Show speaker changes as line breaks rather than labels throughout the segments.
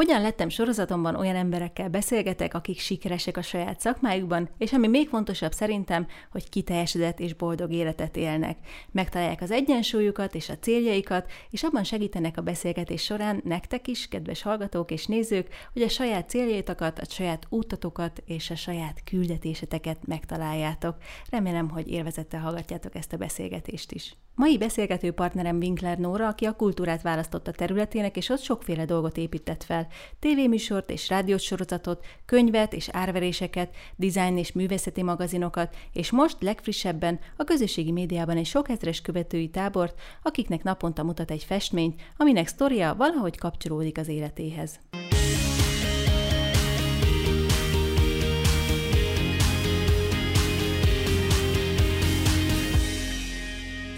Hogyan lettem sorozatomban olyan emberekkel beszélgetek, akik sikeresek a saját szakmájukban, és ami még fontosabb szerintem, hogy kiteljesedett és boldog életet élnek. Megtalálják az egyensúlyukat és a céljaikat, és abban segítenek a beszélgetés során nektek is, kedves hallgatók és nézők, hogy a saját céljaitokat, a saját útatokat és a saját küldetéseteket megtaláljátok. Remélem, hogy élvezettel hallgatjátok ezt a beszélgetést is. Mai beszélgető partnerem Winkler Nóra, aki a kultúrát választotta területének, és ott sokféle dolgot épített fel. Tévéműsort és rádiós sorozatot, könyvet és árveréseket, dizájn és művészeti magazinokat, és most legfrissebben a közösségi médiában egy sok ezres követői tábort, akiknek naponta mutat egy festményt, aminek sztoria valahogy kapcsolódik az életéhez.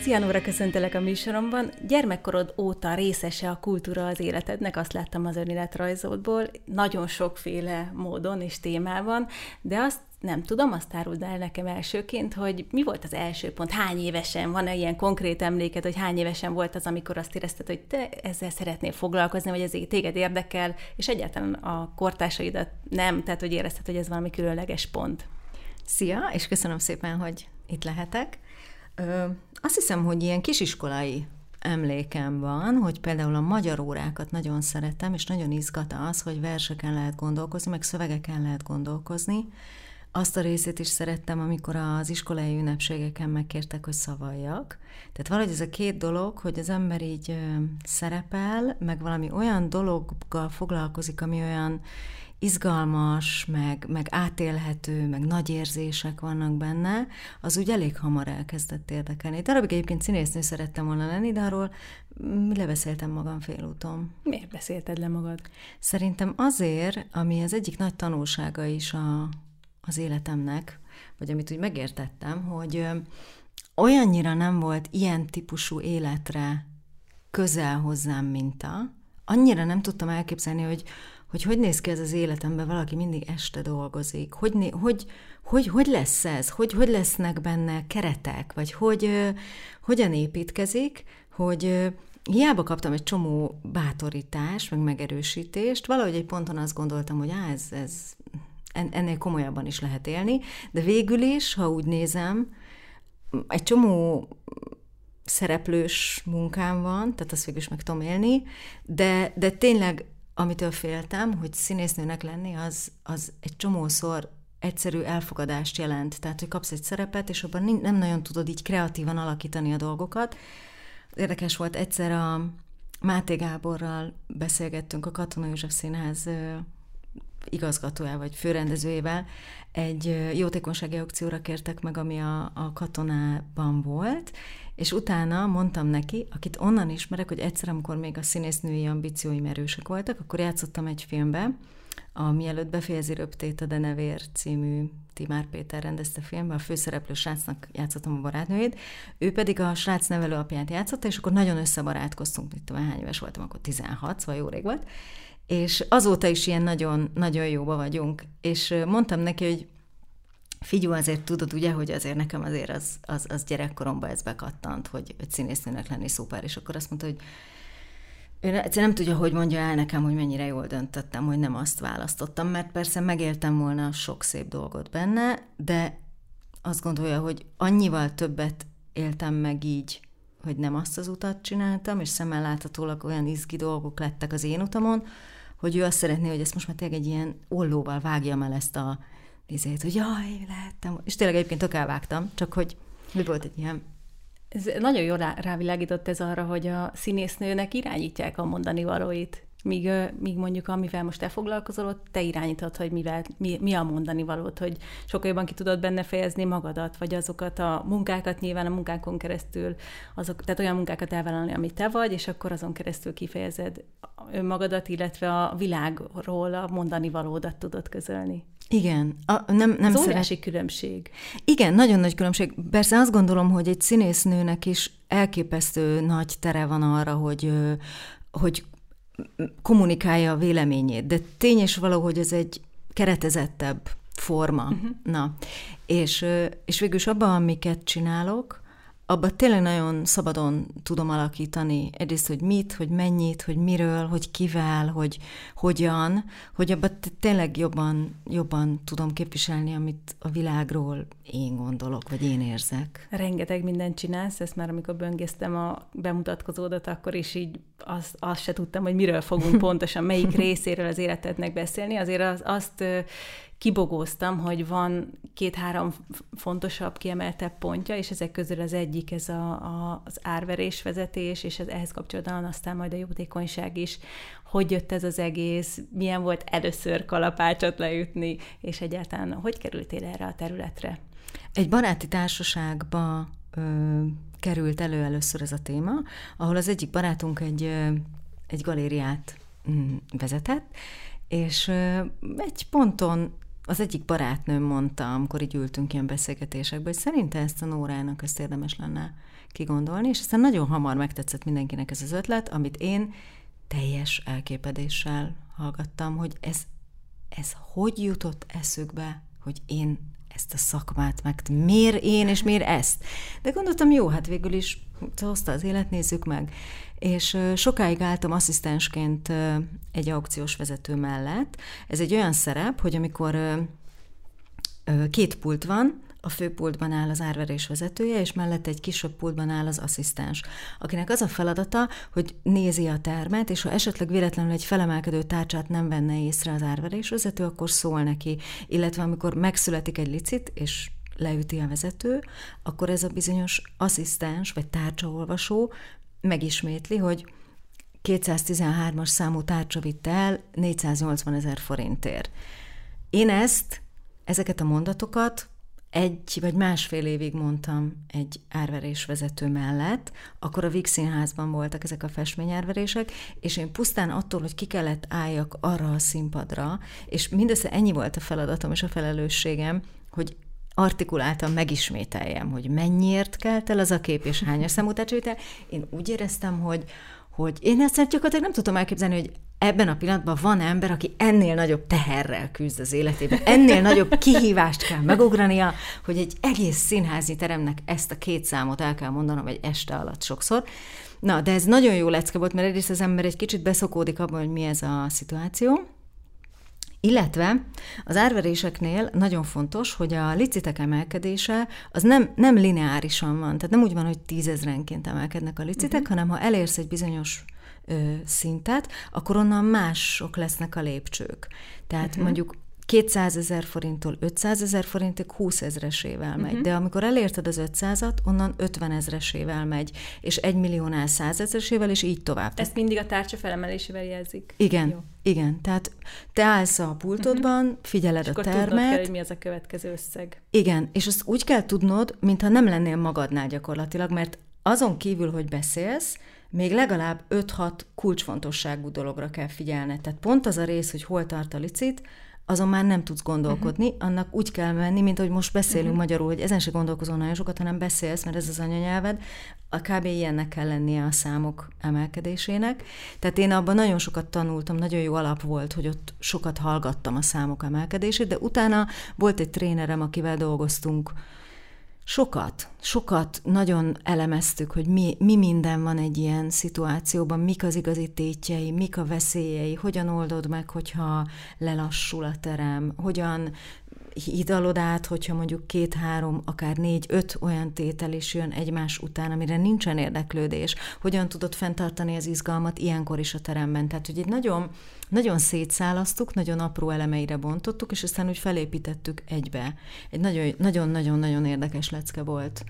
Szia Nóra, köszöntelek a műsoromban. Gyermekkorod óta részese a kultúra az életednek, azt láttam az önéletrajzódból, nagyon sokféle módon és témában, de azt nem tudom, azt áruld el nekem elsőként, hogy mi volt az első pont, hány évesen, van-e ilyen konkrét emléked, hogy hány évesen volt az, amikor azt érezted, hogy te ezzel szeretnél foglalkozni, vagy ez téged érdekel, és egyáltalán a kortársaidat nem, tehát hogy érezted, hogy ez valami különleges pont.
Szia, és köszönöm szépen, hogy itt lehetek. Ö, azt hiszem, hogy ilyen kisiskolai emlékem van, hogy például a magyar órákat nagyon szeretem, és nagyon izgat az, hogy verseken lehet gondolkozni, meg szövegeken lehet gondolkozni. Azt a részét is szerettem, amikor az iskolai ünnepségeken megkértek, hogy szavaljak. Tehát valahogy ez a két dolog, hogy az ember így szerepel, meg valami olyan dologgal foglalkozik, ami olyan izgalmas, meg, meg átélhető, meg nagy érzések vannak benne, az úgy elég hamar elkezdett érdekelni. Darabig egyébként színésznő szerettem volna lenni, de arról lebeszéltem magam félúton.
Miért beszélted le magad?
Szerintem azért, ami az egyik nagy tanulsága is a, az életemnek, vagy amit úgy megértettem, hogy olyannyira nem volt ilyen típusú életre közel hozzám minta, annyira nem tudtam elképzelni, hogy hogy hogy néz ki ez az életemben, valaki mindig este dolgozik, hogy, hogy, hogy, hogy lesz ez, hogy, hogy lesznek benne keretek, vagy hogy hogyan építkezik, hogy hiába kaptam egy csomó bátorítást, meg megerősítést, valahogy egy ponton azt gondoltam, hogy á, ez, ez ennél komolyabban is lehet élni, de végül is, ha úgy nézem, egy csomó szereplős munkám van, tehát azt végül is meg tudom élni, de, de tényleg amitől féltem, hogy színésznőnek lenni, az, az egy csomószor egyszerű elfogadást jelent. Tehát, hogy kapsz egy szerepet, és abban nem nagyon tudod így kreatívan alakítani a dolgokat. Érdekes volt egyszer a Máté Gáborral beszélgettünk a Katona József Színház igazgatójával, vagy főrendezőjével, egy jótékonysági aukcióra kértek meg, ami a, a katonában volt, és utána mondtam neki, akit onnan ismerek, hogy egyszer, amikor még a színésznői ambícióim erősek voltak, akkor játszottam egy filmbe, a Mielőtt befejezi röptét a Denevér című Timár Péter rendezte filmben, a főszereplő srácnak játszottam a barátnőjét, ő pedig a srác nevelőapját játszotta, és akkor nagyon összebarátkoztunk, mit tudom, hány éves voltam, akkor 16, szóval jó rég volt, és azóta is ilyen nagyon, nagyon jóba vagyunk, és mondtam neki, hogy Figyú, azért tudod ugye, hogy azért nekem azért az, az, az gyerekkoromban ez bekattant, hogy, hogy színésznőnek lenni szuper, és akkor azt mondta, hogy ő egyszerűen nem tudja, hogy mondja el nekem, hogy mennyire jól döntöttem, hogy nem azt választottam, mert persze megéltem volna sok szép dolgot benne, de azt gondolja, hogy annyival többet éltem meg így, hogy nem azt az utat csináltam, és szemmel láthatólag olyan izgi dolgok lettek az én utamon, hogy ő azt szeretné, hogy ezt most már tényleg egy ilyen ollóval vágjam el ezt a izét, hogy jaj, lehettem. És tényleg egyébként tök elvágtam, csak hogy, hogy volt egy ilyen
ez nagyon jól rávilágított ez arra, hogy a színésznőnek irányítják a mondani valóit. Míg, míg mondjuk amivel most te foglalkozol, ott te irányítod, hogy mivel, mi, mi a mondani valót, hogy sokkal jobban ki tudod benne fejezni magadat, vagy azokat a munkákat nyilván a munkákon keresztül, azok, tehát olyan munkákat elvállalni, amit te vagy, és akkor azon keresztül kifejezed önmagadat, illetve a világról a mondani valódat tudod közölni.
Igen. A, nem, nem
Ez szeret... különbség.
Igen, nagyon nagy különbség. Persze azt gondolom, hogy egy színésznőnek is elképesztő nagy tere van arra, hogy, hogy kommunikálja a véleményét, de tény és való, hogy ez egy keretezettebb forma. Uh-huh. Na, és, és végül is abban, amiket csinálok, abban tényleg nagyon szabadon tudom alakítani egyrészt, hogy mit, hogy mennyit, hogy miről, hogy kivel, hogy hogyan, hogy abban tényleg jobban, jobban tudom képviselni, amit a világról én gondolok, vagy én érzek.
Rengeteg mindent csinálsz, ezt már amikor böngésztem a bemutatkozódat, akkor is így azt, azt se tudtam, hogy miről fogunk pontosan, melyik részéről az életednek beszélni. Azért az, azt kibogóztam, hogy van két-három fontosabb, kiemeltebb pontja, és ezek közül az egyik ez a, a, az árverés vezetés, és ez, ehhez kapcsolatban aztán majd a jótékonyság is. Hogy jött ez az egész, milyen volt először kalapácsot leütni, és egyáltalán hogy kerültél erre a területre?
Egy baráti társaságba ö, került elő először ez a téma, ahol az egyik barátunk egy, ö, egy galériát mm, vezetett, és egy ponton az egyik barátnőm mondta, amikor így ültünk ilyen beszélgetésekbe, hogy szerinte ezt a Nórának ezt érdemes lenne kigondolni, és aztán nagyon hamar megtetszett mindenkinek ez az ötlet, amit én teljes elképedéssel hallgattam, hogy ez, ez hogy jutott eszükbe, hogy én ezt a szakmát meg, miért én, és miért ezt? De gondoltam, jó, hát végül is hozta az élet, nézzük meg. És sokáig álltam asszisztensként egy aukciós vezető mellett. Ez egy olyan szerep, hogy amikor két pult van, a főpultban áll az árverés vezetője, és mellette egy kisebb pultban áll az asszisztens, akinek az a feladata, hogy nézi a termet, és ha esetleg véletlenül egy felemelkedő tárcsát nem venne észre az árverés vezető, akkor szól neki. Illetve amikor megszületik egy licit, és leüti a vezető, akkor ez a bizonyos asszisztens vagy tárcsaolvasó megismétli, hogy 213-as számú tárcsa vitt el 480 ezer forintért. Én ezt, ezeket a mondatokat egy vagy másfél évig mondtam egy árverés vezető mellett, akkor a Víg Színházban voltak ezek a festményárverések, és én pusztán attól, hogy ki kellett álljak arra a színpadra, és mindössze ennyi volt a feladatom és a felelősségem, hogy artikuláltan megismételjem, hogy mennyiért kelt el az a kép, és hányas számú Én úgy éreztem, hogy, hogy én ezt gyakorlatilag nem tudom elképzelni, hogy ebben a pillanatban van ember, aki ennél nagyobb teherrel küzd az életében, ennél nagyobb kihívást kell megugrania, hogy egy egész színházi teremnek ezt a két számot el kell mondanom egy este alatt sokszor. Na, de ez nagyon jó lecke volt, mert egyrészt az ember egy kicsit beszokódik abban, hogy mi ez a szituáció, illetve az árveréseknél nagyon fontos, hogy a licitek emelkedése az nem, nem lineárisan van, tehát nem úgy van, hogy tízezrenként emelkednek a licitek, uh-huh. hanem ha elérsz egy bizonyos ö, szintet, akkor onnan mások lesznek a lépcsők. Tehát uh-huh. mondjuk 200 ezer forinttól 500 ezer forintig 20 ezresével megy, uh-huh. de amikor elérted az 500-at, onnan 50 ezresével megy, és 1 milliónál 100 ezresével, és így tovább.
Ezt mindig a tárcsa felemelésével jelzik.
Igen, Jó. igen. Tehát te állsz a pultodban, uh-huh. figyeled és a termet.
Kell, hogy mi az a következő összeg.
Igen, és azt úgy kell tudnod, mintha nem lennél magadnál gyakorlatilag, mert azon kívül, hogy beszélsz, még legalább 5-6 kulcsfontosságú dologra kell figyelned. Tehát pont az a rész, hogy hol tart a licit, azon már nem tudsz gondolkodni, uh-huh. annak úgy kell menni, mint hogy most beszélünk uh-huh. magyarul, hogy ezen se gondolkozol nagyon sokat, hanem beszélsz, mert ez az anyanyelved, a kb. ilyennek kell lennie a számok emelkedésének. Tehát én abban nagyon sokat tanultam, nagyon jó alap volt, hogy ott sokat hallgattam a számok emelkedését, de utána volt egy trénerem, akivel dolgoztunk Sokat, sokat nagyon elemeztük, hogy mi, mi minden van egy ilyen szituációban, mik az igazi tétjei, mik a veszélyei, hogyan oldod meg, hogyha lelassul a terem, hogyan hidalod át, hogyha mondjuk két-három, akár négy-öt olyan tétel is jön egymás után, amire nincsen érdeklődés, hogyan tudod fenntartani az izgalmat ilyenkor is a teremben. Tehát, hogy egy nagyon, nagyon szétszálasztuk, nagyon apró elemeire bontottuk, és aztán úgy felépítettük egybe. Egy nagyon-nagyon-nagyon érdekes lecke volt.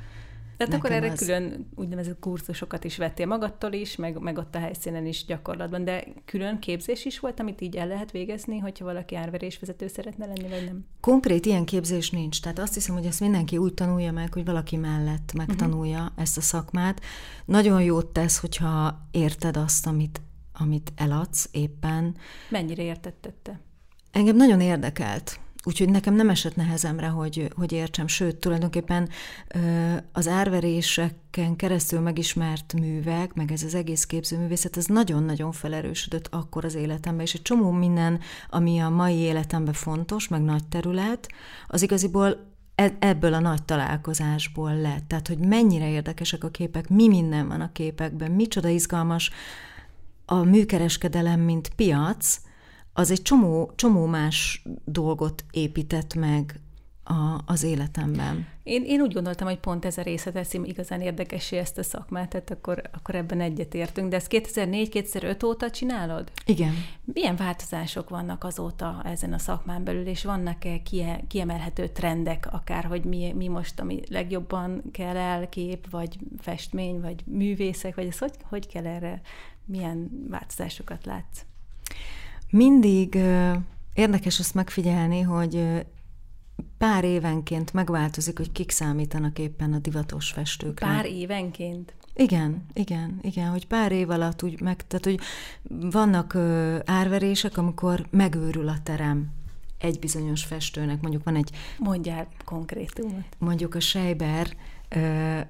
Tehát akkor erre az... külön úgynevezett kurzusokat is vettél magadtól is, meg, meg ott a helyszínen is gyakorlatban, de külön képzés is volt, amit így el lehet végezni, hogyha valaki árverésvezető szeretne lenni, vagy nem?
Konkrét ilyen képzés nincs. Tehát azt hiszem, hogy ezt mindenki úgy tanulja meg, hogy valaki mellett megtanulja uh-huh. ezt a szakmát. Nagyon jót tesz, hogyha érted azt, amit, amit eladsz éppen.
Mennyire értetted te?
Engem nagyon érdekelt. Úgyhogy nekem nem esett nehezemre, hogy, hogy értsem, sőt, tulajdonképpen az árveréseken keresztül megismert művek, meg ez az egész képzőművészet, ez nagyon-nagyon felerősödött akkor az életemben, és egy csomó minden, ami a mai életemben fontos, meg nagy terület, az igaziból e- ebből a nagy találkozásból lett. Tehát, hogy mennyire érdekesek a képek, mi minden van a képekben, micsoda izgalmas a műkereskedelem, mint piac, az egy csomó, csomó más dolgot épített meg a, az életemben.
Én, én úgy gondoltam, hogy pont ez a része teszi igazán érdekessé ezt a szakmát, tehát akkor, akkor ebben egyetértünk. De ezt 2004-2005 óta csinálod?
Igen.
Milyen változások vannak azóta ezen a szakmán belül, és vannak-e kie, kiemelhető trendek, akár, hogy mi, mi most, ami legjobban kell el, kép, vagy festmény, vagy művészek, vagy ez hogy, hogy kell erre, milyen változásokat látsz?
Mindig érdekes azt megfigyelni, hogy pár évenként megváltozik, hogy kik számítanak éppen a divatos festőkre.
Pár évenként?
Igen, igen, igen, hogy pár év alatt úgy meg, tehát hogy vannak ö, árverések, amikor megőrül a terem egy bizonyos festőnek, mondjuk van egy...
Mondjál konkrétumot.
Mondjuk a Seiber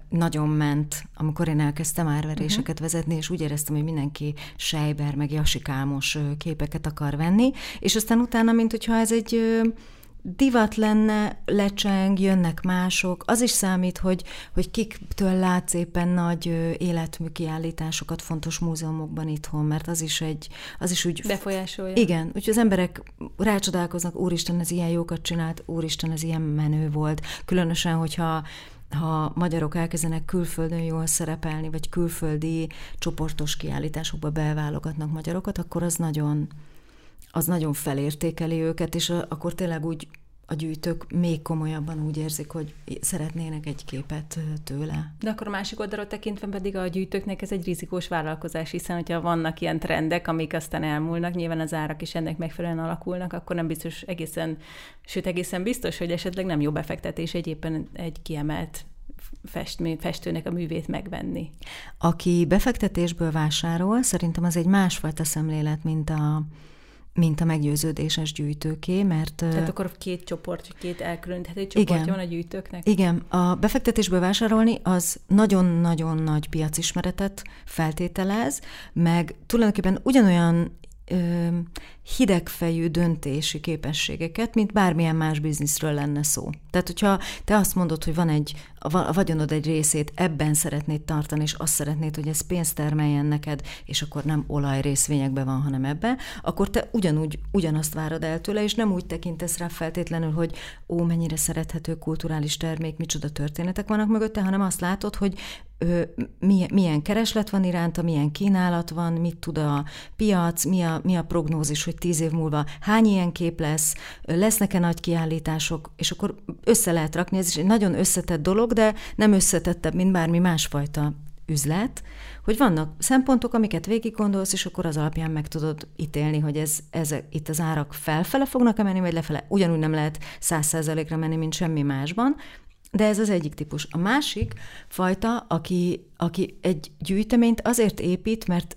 nagyon ment, amikor én elkezdtem árveréseket uh-huh. vezetni, és úgy éreztem, hogy mindenki Seiber meg Jasikámos képeket akar venni, és aztán utána, mint hogyha ez egy... Divat lenne, lecseng, jönnek mások. Az is számít, hogy, hogy kiktől látsz éppen nagy életmű kiállításokat fontos múzeumokban itthon, mert az is egy, az is úgy...
Befolyásolja.
Igen, úgyhogy az emberek rácsodálkoznak, úristen, ez ilyen jókat csinált, úristen, ez ilyen menő volt. Különösen, hogyha ha magyarok elkezdenek külföldön jól szerepelni, vagy külföldi csoportos kiállításokba beválogatnak magyarokat, akkor az nagyon, az nagyon felértékeli őket, és akkor tényleg úgy a gyűjtők még komolyabban úgy érzik, hogy szeretnének egy képet tőle.
De akkor a másik oldalról tekintve pedig a gyűjtőknek ez egy rizikós vállalkozás, hiszen hogyha vannak ilyen trendek, amik aztán elmúlnak, nyilván az árak is ennek megfelelően alakulnak, akkor nem biztos egészen, sőt egészen biztos, hogy esetleg nem jó befektetés egy éppen egy kiemelt festmű, festőnek a művét megvenni.
Aki befektetésből vásárol, szerintem az egy másfajta szemlélet, mint a, mint a meggyőződéses gyűjtőké, mert...
Tehát akkor két csoport, két elkülöníthető csoportja igen, van a gyűjtőknek?
Igen, a befektetésből vásárolni az nagyon-nagyon nagy piacismeretet feltételez, meg tulajdonképpen ugyanolyan ö, hidegfejű döntési képességeket, mint bármilyen más bizniszről lenne szó. Tehát, hogyha te azt mondod, hogy van egy, a vagyonod egy részét ebben szeretnéd tartani, és azt szeretnéd, hogy ez pénzt termeljen neked, és akkor nem olaj részvényekben van, hanem ebbe, akkor te ugyanúgy, ugyanazt várod el tőle, és nem úgy tekintesz rá feltétlenül, hogy ó, mennyire szerethető kulturális termék, micsoda történetek vannak mögötte, hanem azt látod, hogy milyen, milyen kereslet van iránta, milyen kínálat van, mit tud a piac, mi a, mi a prognózis, hogy tíz év múlva hány ilyen kép lesz, lesznek-e nagy kiállítások, és akkor össze lehet rakni. Ez is egy nagyon összetett dolog, de nem összetettebb, mint bármi másfajta üzlet, hogy vannak szempontok, amiket végig gondolsz, és akkor az alapján meg tudod ítélni, hogy ez, ez itt az árak felfele fognak-e menni, vagy lefele. Ugyanúgy nem lehet száz százalékra menni, mint semmi másban, de ez az egyik típus. A másik fajta, aki, aki egy gyűjteményt azért épít, mert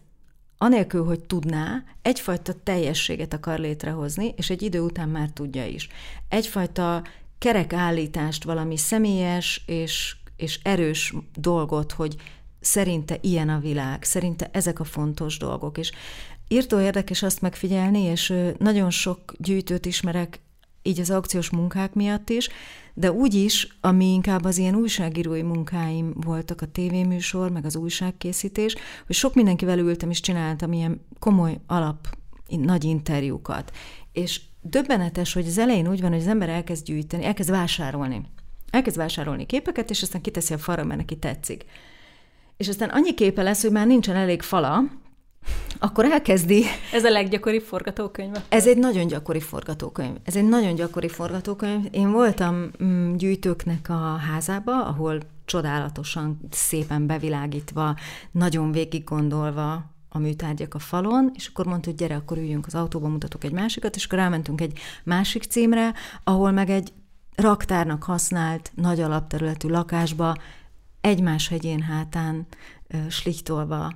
anélkül, hogy tudná, egyfajta teljességet akar létrehozni, és egy idő után már tudja is. Egyfajta kerekállítást, valami személyes és, és erős dolgot, hogy szerinte ilyen a világ, szerinte ezek a fontos dolgok. És írtó érdekes azt megfigyelni, és nagyon sok gyűjtőt ismerek így az aukciós munkák miatt is, de úgy is, ami inkább az ilyen újságírói munkáim voltak, a tévéműsor, meg az újságkészítés, hogy sok mindenkivel ültem és csináltam ilyen komoly alap, nagy interjúkat. És döbbenetes, hogy az elején úgy van, hogy az ember elkezd gyűjteni, elkezd vásárolni. Elkezd vásárolni képeket, és aztán kiteszi a falra, mert neki tetszik. És aztán annyi képe lesz, hogy már nincsen elég fala, akkor elkezdi.
Ez a leggyakoribb forgatókönyv?
Ez egy nagyon gyakori forgatókönyv. Ez egy nagyon gyakori forgatókönyv. Én voltam mm, gyűjtőknek a házába, ahol csodálatosan, szépen bevilágítva, nagyon végig gondolva a műtárgyak a falon, és akkor mondta, hogy gyere, akkor üljünk az autóba, mutatok egy másikat, és akkor elmentünk egy másik címre, ahol meg egy raktárnak használt, nagy alapterületű lakásba, egymás hegyén hátán slichtolva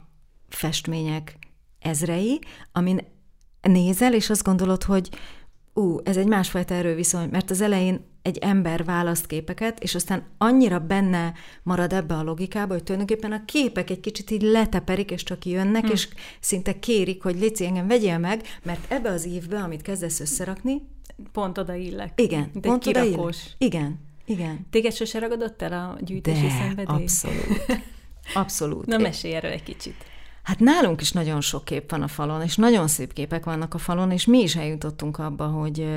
festmények ezrei, amin nézel, és azt gondolod, hogy ú, ez egy másfajta erőviszony, mert az elején egy ember választ képeket, és aztán annyira benne marad ebbe a logikába, hogy tulajdonképpen a képek egy kicsit így leteperik, és csak jönnek, hm. és szinte kérik, hogy Léci, engem vegyél meg, mert ebbe az évbe, amit kezdesz összerakni,
pont oda illek.
Igen,
mint
pont oda illek. Igen, Igen.
Téged sose ragadott el a gyűjtési
De,
szenvedély?
abszolút. Abszolút.
Na mesélj erről egy kicsit.
Hát nálunk is nagyon sok kép van a falon, és nagyon szép képek vannak a falon, és mi is eljutottunk abba, hogy,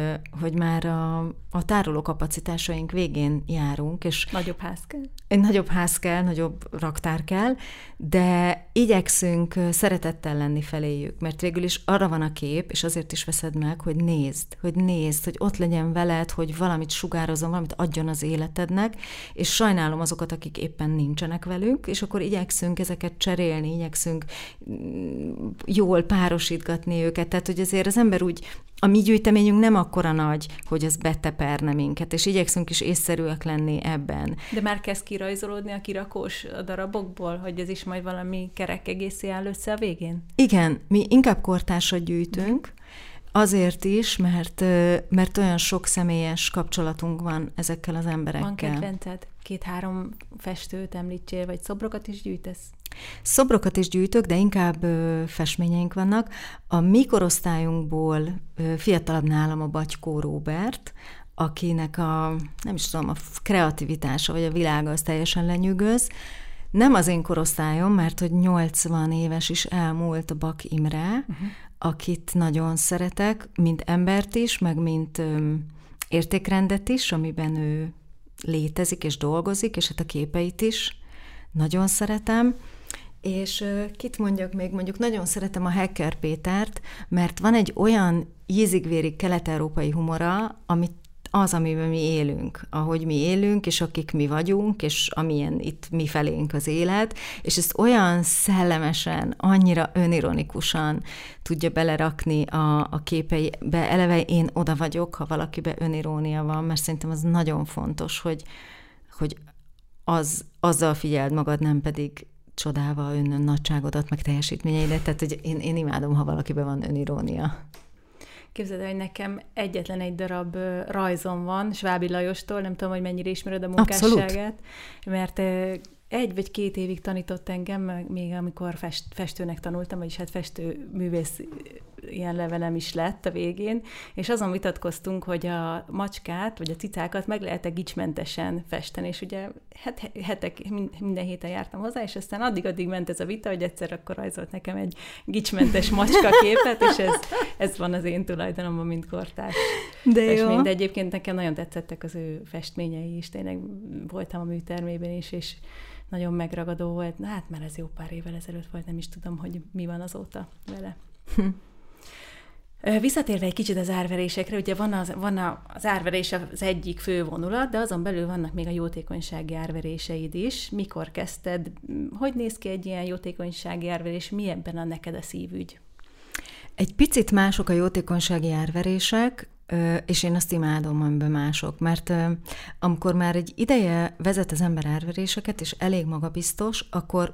hogy már a, a tároló kapacitásaink végén járunk, és
nagyobb ház kell?
Nagyobb ház kell, nagyobb raktár kell, de igyekszünk szeretettel lenni feléjük, mert végül is arra van a kép, és azért is veszed meg, hogy nézd, hogy nézd, hogy ott legyen veled, hogy valamit sugározom, valamit adjon az életednek, és sajnálom azokat, akik éppen nincsenek velünk, és akkor igyekszünk ezeket cserélni, igyekszünk jól párosítgatni őket. Tehát, hogy azért az ember úgy, a mi gyűjteményünk nem akkora nagy, hogy az beteperne minket, és igyekszünk is észszerűek lenni ebben.
De már kezd kirajzolódni a kirakós darabokból, hogy ez is majd valami kerek egészé áll össze a végén?
Igen, mi inkább kortársat gyűjtünk, Azért is, mert, mert olyan sok személyes kapcsolatunk van ezekkel az emberekkel. Van
kedvenced? Két-három festőt említsél, vagy szobrokat is gyűjtesz?
Szobrokat is gyűjtök, de inkább ö, festményeink vannak. A mi korosztályunkból ö, fiatalabb nálam a Bagykó Róbert, akinek a, nem is tudom, a kreativitása vagy a világa az teljesen lenyűgöz. Nem az én korosztályom, mert hogy 80 éves is elmúlt a Bak Imre, uh-huh. akit nagyon szeretek, mint embert is, meg mint ö, értékrendet is, amiben ő létezik és dolgozik, és hát a képeit is nagyon szeretem. És kit mondjak még, mondjuk nagyon szeretem a Hacker Pétert, mert van egy olyan ízigvéri kelet-európai humora, amit az, amiben mi élünk, ahogy mi élünk, és akik mi vagyunk, és amilyen itt mi felénk az élet, és ezt olyan szellemesen, annyira önironikusan tudja belerakni a, a képeibe. Eleve én oda vagyok, ha valakibe önirónia van, mert szerintem az nagyon fontos, hogy, hogy az, azzal figyeld magad, nem pedig csodálva ön nagyságodat, meg teljesítményeidet, tehát hogy én, én imádom, ha valakiben van önirónia.
Képzeld el, hogy nekem egyetlen egy darab rajzom van, Svábi Lajostól, nem tudom, hogy mennyire ismered a munkásságát, Abszolút. mert egy vagy két évig tanított engem, még amikor fest, festőnek tanultam, vagyis hát festő művész ilyen levelem is lett a végén, és azon vitatkoztunk, hogy a macskát, vagy a cicákat meg lehet-e gicsmentesen festeni, és ugye het, hetek, minden héten jártam hozzá, és aztán addig-addig ment ez a vita, hogy egyszer akkor rajzolt nekem egy gicsmentes macska képet, és ez, ez van az én tulajdonomban, mint kortás De jó. De egyébként nekem nagyon tetszettek az ő festményei is, tényleg voltam a műtermében is, és nagyon megragadó volt. Hát már ez jó pár évvel ezelőtt volt, nem is tudom, hogy mi van azóta vele. Hm. Visszatérve egy kicsit az árverésekre, ugye van az, van az árverés az egyik fő vonulat, de azon belül vannak még a jótékonysági árveréseid is. Mikor kezdted? Hogy néz ki egy ilyen jótékonysági árverés? Mi ebben a neked a szívügy?
Egy picit mások a jótékonysági árverések, és én azt imádom, amiben mások, mert amikor már egy ideje vezet az ember árveréseket, és elég magabiztos, akkor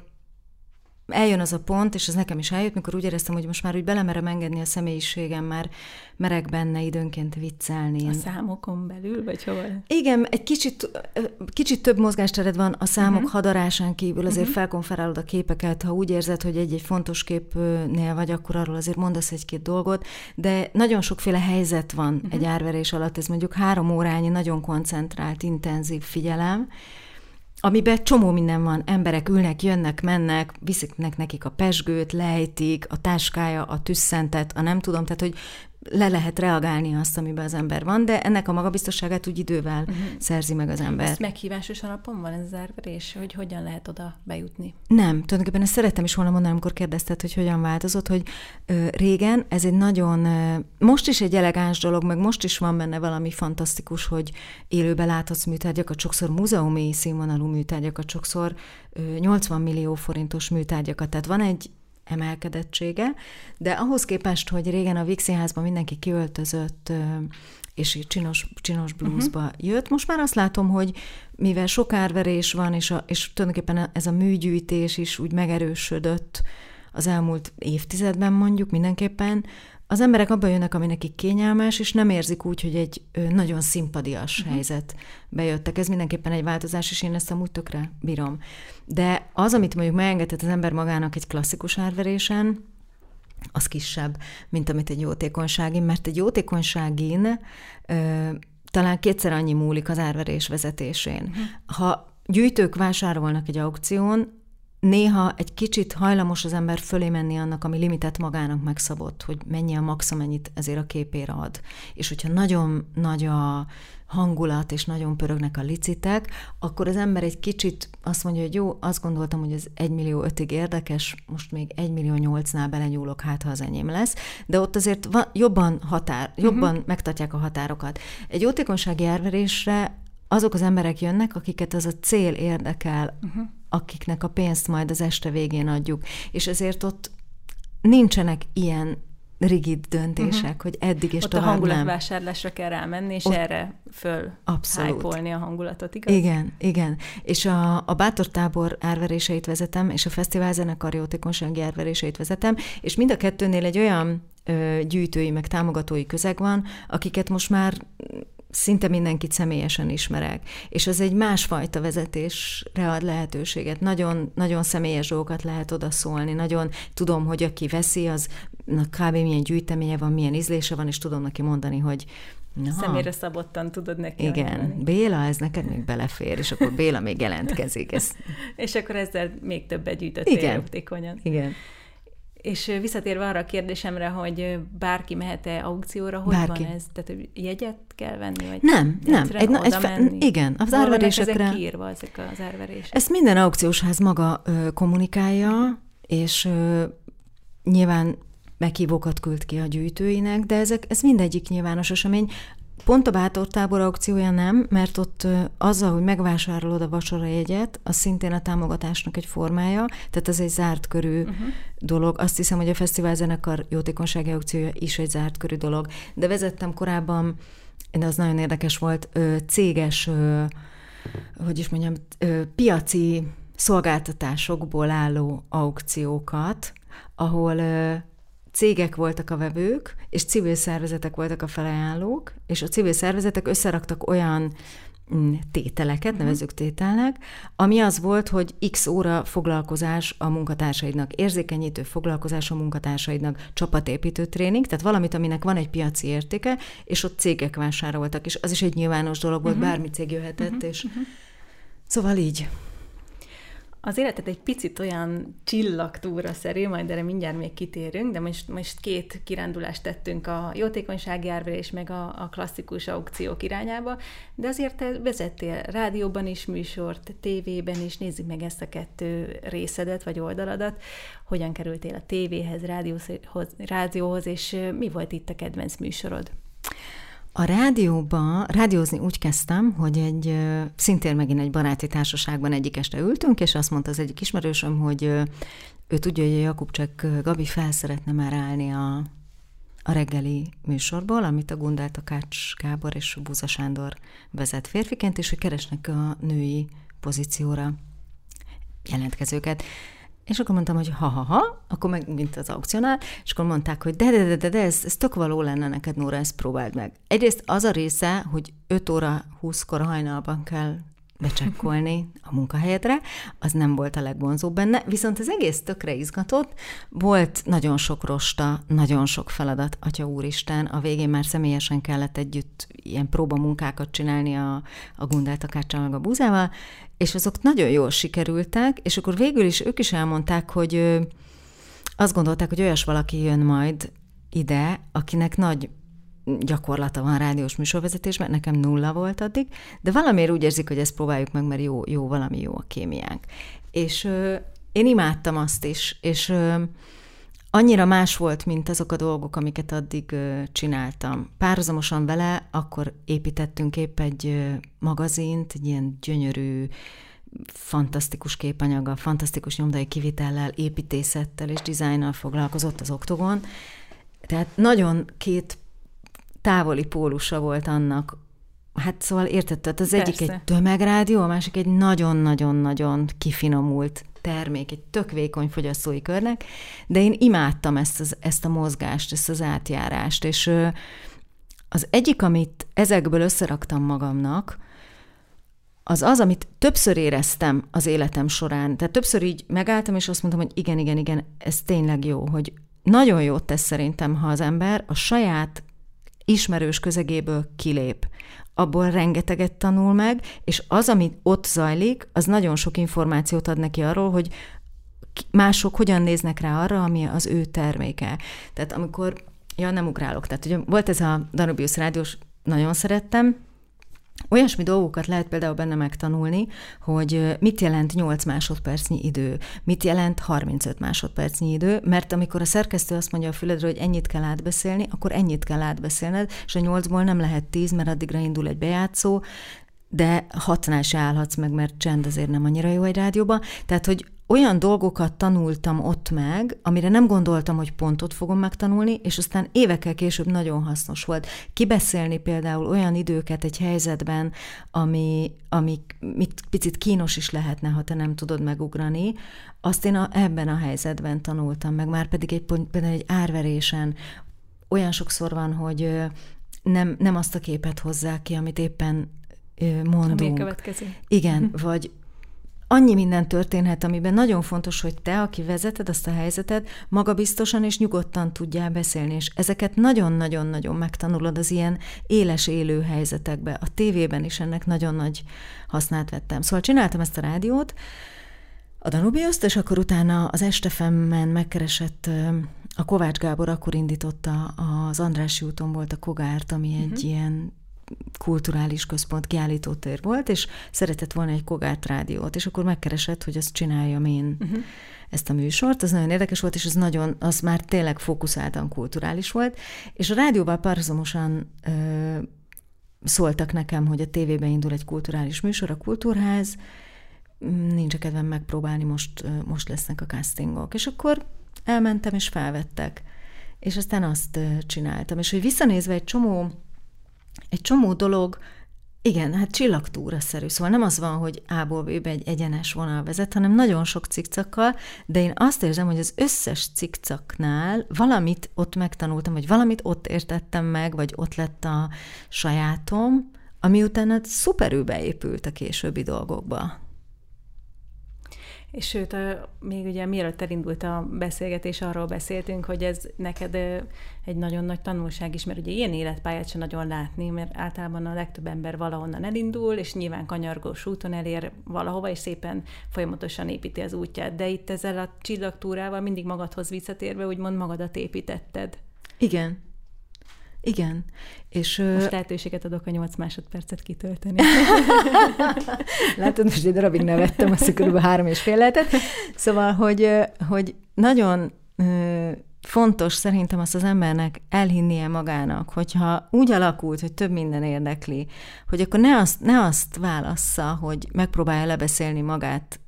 eljön az a pont, és ez nekem is eljött, mikor úgy éreztem, hogy most már úgy belemerem engedni a személyiségem, már merek benne időnként viccelni.
A számokon belül, vagy hol?
Igen, egy kicsit, kicsit több mozgástered van a számok uh-huh. hadarásán kívül, azért uh-huh. felkonferálod a képeket, ha úgy érzed, hogy egy-egy fontos képnél vagy, akkor arról azért mondasz egy-két dolgot, de nagyon sokféle helyzet van uh-huh. egy árverés alatt, ez mondjuk három órányi, nagyon koncentrált, intenzív figyelem, amiben csomó minden van, emberek ülnek, jönnek, mennek, visznek nekik a pesgőt, lejtik, a táskája, a tüsszentet, a nem tudom, tehát hogy le lehet reagálni azt, amiben az ember van, de ennek a magabiztosságát úgy idővel uh-huh. szerzi meg az ember.
Ez meghívásos alapon van ez az árverés, hogy hogyan lehet oda bejutni?
Nem, tulajdonképpen ezt szerettem is volna mondani, amikor kérdezted, hogy hogyan változott, hogy ö, régen ez egy nagyon, ö, most is egy elegáns dolog, meg most is van benne valami fantasztikus, hogy élőbe láthatsz műtárgyakat, sokszor múzeumi színvonalú műtárgyakat, sokszor ö, 80 millió forintos műtárgyakat, tehát van egy emelkedettsége, de ahhoz képest, hogy régen a Vixi-házban mindenki kiöltözött, és így csinos, csinos bluesba uh-huh. jött, most már azt látom, hogy mivel sok árverés van, és, a, és tulajdonképpen ez a műgyűjtés is úgy megerősödött az elmúlt évtizedben mondjuk mindenképpen, az emberek abban jönnek, ami nekik kényelmes, és nem érzik úgy, hogy egy nagyon szimpadias uh-huh. helyzet bejöttek. Ez mindenképpen egy változás, és én ezt amúgy tökre bírom. De az, amit mondjuk megengedhet az ember magának egy klasszikus árverésen, az kisebb, mint amit egy jótékonyságin, mert egy jótékonyságin ö, talán kétszer annyi múlik az árverés vezetésén. Uh-huh. Ha gyűjtők vásárolnak egy aukción, néha egy kicsit hajlamos az ember fölé menni annak, ami limitet magának megszabott, hogy mennyi a max, amennyit ezért a képére ad. És hogyha nagyon nagy a hangulat, és nagyon pörögnek a licitek, akkor az ember egy kicsit azt mondja, hogy jó, azt gondoltam, hogy ez 1 millió 5-ig érdekes, most még 1 millió 8-nál belenyúlok, hát ha az enyém lesz, de ott azért van, jobban határ, jobban uh-huh. megtartják a határokat. Egy jótékonysági árverésre azok az emberek jönnek, akiket az a cél érdekel, uh-huh. Akiknek a pénzt majd az este végén adjuk. És ezért ott nincsenek ilyen rigid döntések, uh-huh. hogy eddig és
Ott
tovább
a hangulatvásárlásra kell rámenni, és Ott erre föl abszolút. a hangulatot, igaz?
Igen, igen. És a, a Bátor tábor árveréseit vezetem, és a Fesztivál zenekar jótékonysági árveréseit vezetem, és mind a kettőnél egy olyan ö, gyűjtői, meg támogatói közeg van, akiket most már szinte mindenkit személyesen ismerek, és az egy másfajta vezetésre ad lehetőséget. Nagyon, nagyon személyes dolgokat lehet oda szólni, nagyon tudom, hogy aki veszi, az kb. milyen gyűjteménye van, milyen ízlése van, és tudom neki mondani, hogy
Na. Személyre szabottan tudod neki
Igen, ajánlani. Béla, ez neked még belefér, és akkor Béla még jelentkezik. Ez...
és akkor ezzel még többet gyűjtöttél
Igen.
Igen. És visszatérve arra a kérdésemre, hogy bárki mehet-e aukcióra, hogy bárki. van ez? Tehát, hogy jegyet kell venni? Vagy
nem, nem. Egy, egy fe, igen, az Hol árverésekre...
Ezek kiírva, ezek az árverések?
Ezt minden aukciós ház maga ö, kommunikálja, és ö, nyilván meghívókat küld ki a gyűjtőinek, de ezek, ez mindegyik nyilvános esemény. Pont a Bátortábor aukciója nem, mert ott azzal, hogy megvásárolod a vacsora jegyet, az szintén a támogatásnak egy formája, tehát ez egy zárt körű uh-huh. dolog. Azt hiszem, hogy a Fesztivál Zenekar jótékonysági aukciója is egy zárt körű dolog. De vezettem korábban, de az nagyon érdekes volt, céges, hogy is mondjam, piaci szolgáltatásokból álló aukciókat, ahol cégek voltak a vevők, és civil szervezetek voltak a felajánlók, és a civil szervezetek összeraktak olyan mm, tételeket, uh-huh. nevezük tételnek, ami az volt, hogy x óra foglalkozás a munkatársaidnak, érzékenyítő foglalkozás a munkatársaidnak, csapatépítő tréning, tehát valamit, aminek van egy piaci értéke, és ott cégek vásároltak, és az is egy nyilvános dolog volt, uh-huh. bármi cég jöhetett, uh-huh. és uh-huh. szóval így
az életet egy picit olyan csillagtúra szerű, majd erre mindjárt még kitérünk, de most, most két kirándulást tettünk a jótékonysági árverés meg a, a klasszikus aukciók irányába, de azért te vezettél rádióban is műsort, tévében is, nézzük meg ezt a kettő részedet vagy oldaladat, hogyan kerültél a tévéhez, rádióhoz, rádióhoz és mi volt itt a kedvenc műsorod?
A rádióba, rádiózni úgy kezdtem, hogy egy szintén megint egy baráti társaságban egyik este ültünk, és azt mondta az egyik ismerősöm, hogy ő tudja, hogy a Jakub csak Gabi fel szeretne már állni a, a reggeli műsorból, amit a Gundel Takács Gábor és a Búza Sándor vezet férfiként, és hogy keresnek a női pozícióra jelentkezőket. És akkor mondtam, hogy ha-ha-ha, akkor meg, mint az aukcionál, és akkor mondták, hogy de, de, de, de, de ez, ez tök való lenne neked, Nóra, ezt próbáld meg. Egyrészt az a része, hogy 5 óra 20-kor hajnalban kell becsekkolni a munkahelyedre, az nem volt a legbonzóbb benne, viszont az egész tökre izgatott, volt nagyon sok rosta, nagyon sok feladat, Atya Úristen, a végén már személyesen kellett együtt ilyen próbamunkákat csinálni a, a Gundel meg a Búzával, és azok nagyon jól sikerültek, és akkor végül is ők is elmondták, hogy azt gondolták, hogy olyas valaki jön majd ide, akinek nagy gyakorlata van rádiós műsorvezetésben, nekem nulla volt addig, de valamiért úgy érzik, hogy ezt próbáljuk meg, mert jó, jó valami jó a kémiánk. És ö, én imádtam azt is, és ö, annyira más volt, mint azok a dolgok, amiket addig ö, csináltam. Párhuzamosan vele akkor építettünk épp egy ö, magazint, egy ilyen gyönyörű, fantasztikus képanyaggal, fantasztikus nyomdai kivitellel, építészettel és dizájnnal foglalkozott az Oktogon. Tehát nagyon két távoli pólusa volt annak, Hát szóval érted, tehát az Persze. egyik egy tömegrádió, a másik egy nagyon-nagyon-nagyon kifinomult termék, egy tök vékony fogyasztói körnek, de én imádtam ezt, az, ezt a mozgást, ezt az átjárást, és az egyik, amit ezekből összeraktam magamnak, az az, amit többször éreztem az életem során. Tehát többször így megálltam, és azt mondtam, hogy igen, igen, igen, ez tényleg jó, hogy nagyon jót tesz szerintem, ha az ember a saját ismerős közegéből kilép. Abból rengeteget tanul meg, és az, ami ott zajlik, az nagyon sok információt ad neki arról, hogy mások hogyan néznek rá arra, ami az ő terméke. Tehát amikor, ja, nem ugrálok, tehát ugye volt ez a Danubius rádiós, nagyon szerettem, Olyasmi dolgokat lehet például benne megtanulni, hogy mit jelent 8 másodpercnyi idő, mit jelent 35 másodpercnyi idő, mert amikor a szerkesztő azt mondja a füledre, hogy ennyit kell átbeszélni, akkor ennyit kell átbeszélned, és a 8-ból nem lehet 10, mert addigra indul egy bejátszó, de hatnál se állhatsz meg, mert csend azért nem annyira jó egy rádióban. Tehát, hogy olyan dolgokat tanultam ott meg, amire nem gondoltam, hogy pontot fogom megtanulni, és aztán évekkel később nagyon hasznos volt. Kibeszélni például olyan időket egy helyzetben, ami, ami mit, picit kínos is lehetne, ha te nem tudod megugrani, azt én a, ebben a helyzetben tanultam meg, már pedig egy, például egy árverésen olyan sokszor van, hogy nem, nem azt a képet hozzák ki, amit éppen mondunk. Ami
következő.
Igen, vagy annyi minden történhet, amiben nagyon fontos, hogy te, aki vezeted azt a helyzetet, magabiztosan és nyugodtan tudjál beszélni, és ezeket nagyon-nagyon-nagyon megtanulod az ilyen éles élő helyzetekbe. A tévében is ennek nagyon nagy hasznát vettem. Szóval csináltam ezt a rádiót, a Danubioszt, és akkor utána az Estefemmen megkeresett a Kovács Gábor akkor indította az Andrássy úton volt a Kogárt, ami egy uh-huh. ilyen kulturális központ kiállítótér volt, és szeretett volna egy Kogát rádiót, és akkor megkeresett, hogy azt csináljam én uh-huh. ezt a műsort. Az nagyon érdekes volt, és az nagyon, az már tényleg fókuszáltan kulturális volt, és a rádióban párhuzamosan ö, szóltak nekem, hogy a tévében indul egy kulturális műsor, a Kultúrház, nincs a kedvem megpróbálni, most, most lesznek a castingok. És akkor elmentem, és felvettek. És aztán azt csináltam. És hogy visszanézve egy csomó egy csomó dolog, igen, hát csillagtúra-szerű. Szóval nem az van, hogy A-ból B-be egy egyenes vonal vezet, hanem nagyon sok cikcakkal, de én azt érzem, hogy az összes cikcaknál valamit ott megtanultam, vagy valamit ott értettem meg, vagy ott lett a sajátom, ami utána szuperül beépült a későbbi dolgokba.
És sőt, a, még ugye mielőtt elindult a beszélgetés, arról beszéltünk, hogy ez neked egy nagyon nagy tanulság is, mert ugye ilyen életpályát sem nagyon látni, mert általában a legtöbb ember valahonnan elindul, és nyilván kanyargós úton elér valahova, és szépen folyamatosan építi az útját. De itt ezzel a csillagtúrával mindig magadhoz visszatérve, úgymond magadat építetted.
Igen, igen. És,
most lehetőséget adok a 8 másodpercet kitölteni.
Látod, most egy darabig nevettem, azt kb. három és fél lehetett. Szóval, hogy, hogy nagyon fontos szerintem azt az embernek elhinnie magának, hogyha úgy alakult, hogy több minden érdekli, hogy akkor ne azt, ne azt válassza, hogy megpróbálja lebeszélni magát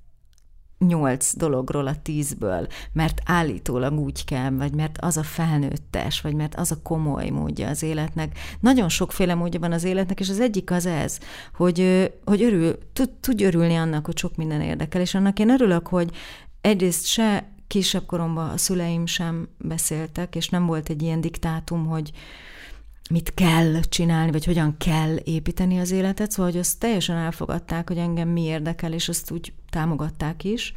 nyolc dologról a tízből, mert állítólag úgy kell, vagy mert az a felnőttes, vagy mert az a komoly módja az életnek. Nagyon sokféle módja van az életnek, és az egyik az ez, hogy, hogy örül, tud, tudj örülni annak, hogy sok minden érdekel, és annak én örülök, hogy egyrészt se kisebb koromban a szüleim sem beszéltek, és nem volt egy ilyen diktátum, hogy, mit kell csinálni, vagy hogyan kell építeni az életet, szóval hogy azt teljesen elfogadták, hogy engem mi érdekel, és azt úgy támogatták is.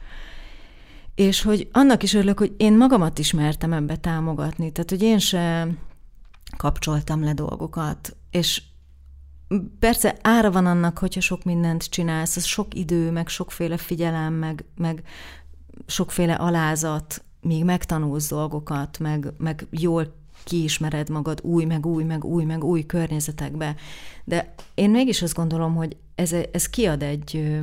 És hogy annak is örülök, hogy én magamat is mertem ebbe támogatni, tehát hogy én se kapcsoltam le dolgokat, és persze ára van annak, hogyha sok mindent csinálsz, az sok idő, meg sokféle figyelem, meg, meg sokféle alázat, míg megtanulsz dolgokat, meg, meg jól kiismered magad új, meg új, meg új, meg új környezetekbe. De én mégis azt gondolom, hogy ez, ez kiad egy,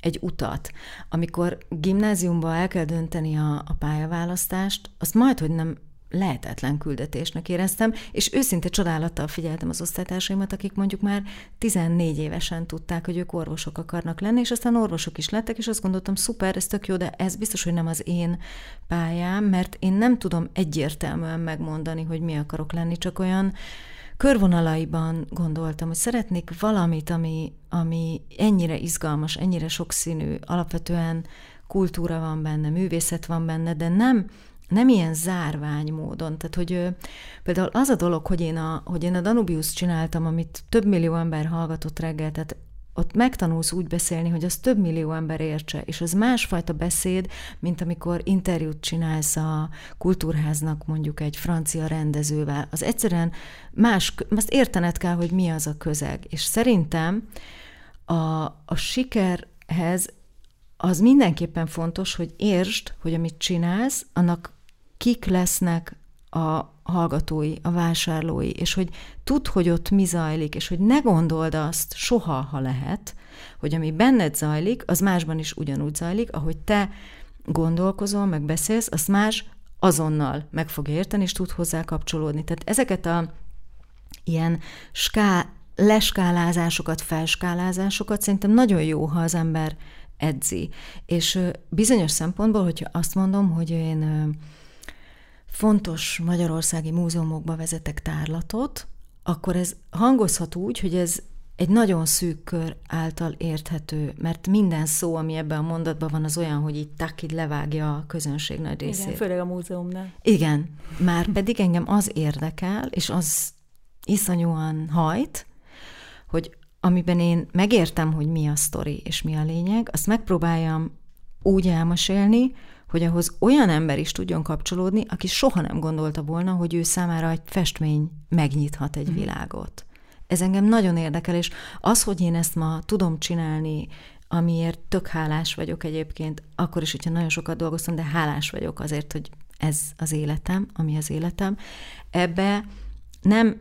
egy utat. Amikor gimnáziumban el kell dönteni a, a pályaválasztást, azt majd, hogy nem lehetetlen küldetésnek éreztem, és őszinte csodálattal figyeltem az osztálytársaimat, akik mondjuk már 14 évesen tudták, hogy ők orvosok akarnak lenni, és aztán orvosok is lettek, és azt gondoltam, szuper, ez tök jó, de ez biztos, hogy nem az én pályám, mert én nem tudom egyértelműen megmondani, hogy mi akarok lenni, csak olyan körvonalaiban gondoltam, hogy szeretnék valamit, ami, ami ennyire izgalmas, ennyire sokszínű, alapvetően kultúra van benne, művészet van benne, de nem nem ilyen zárvány módon. Tehát, hogy például az a dolog, hogy én a, hogy én a Danubius csináltam, amit több millió ember hallgatott reggel, tehát ott megtanulsz úgy beszélni, hogy az több millió ember értse, és az másfajta beszéd, mint amikor interjút csinálsz a kultúrháznak mondjuk egy francia rendezővel. Az egyszerűen más, azt értened kell, hogy mi az a közeg. És szerintem a, a sikerhez az mindenképpen fontos, hogy értsd, hogy amit csinálsz, annak kik lesznek a hallgatói, a vásárlói, és hogy tudd, hogy ott mi zajlik, és hogy ne gondold azt soha, ha lehet, hogy ami benned zajlik, az másban is ugyanúgy zajlik, ahogy te gondolkozol, meg beszélsz, azt más azonnal meg fog érteni, és tud hozzá kapcsolódni. Tehát ezeket a ilyen ská, leskálázásokat, felskálázásokat szerintem nagyon jó, ha az ember edzi. És bizonyos szempontból, hogyha azt mondom, hogy én fontos magyarországi múzeumokba vezetek tárlatot, akkor ez hangozhat úgy, hogy ez egy nagyon szűk kör által érthető, mert minden szó, ami ebben a mondatban van, az olyan, hogy így tak, így levágja a közönség nagy részét.
Igen, főleg a múzeumnál.
Igen, már pedig engem az érdekel, és az iszonyúan hajt, hogy amiben én megértem, hogy mi a sztori és mi a lényeg, azt megpróbáljam úgy elmesélni, hogy ahhoz olyan ember is tudjon kapcsolódni, aki soha nem gondolta volna, hogy ő számára egy festmény megnyithat egy mhm. világot. Ez engem nagyon érdekel, és az, hogy én ezt ma tudom csinálni, amiért tök hálás vagyok egyébként, akkor is, hogyha nagyon sokat dolgoztam, de hálás vagyok azért, hogy ez az életem, ami az életem. Ebbe nem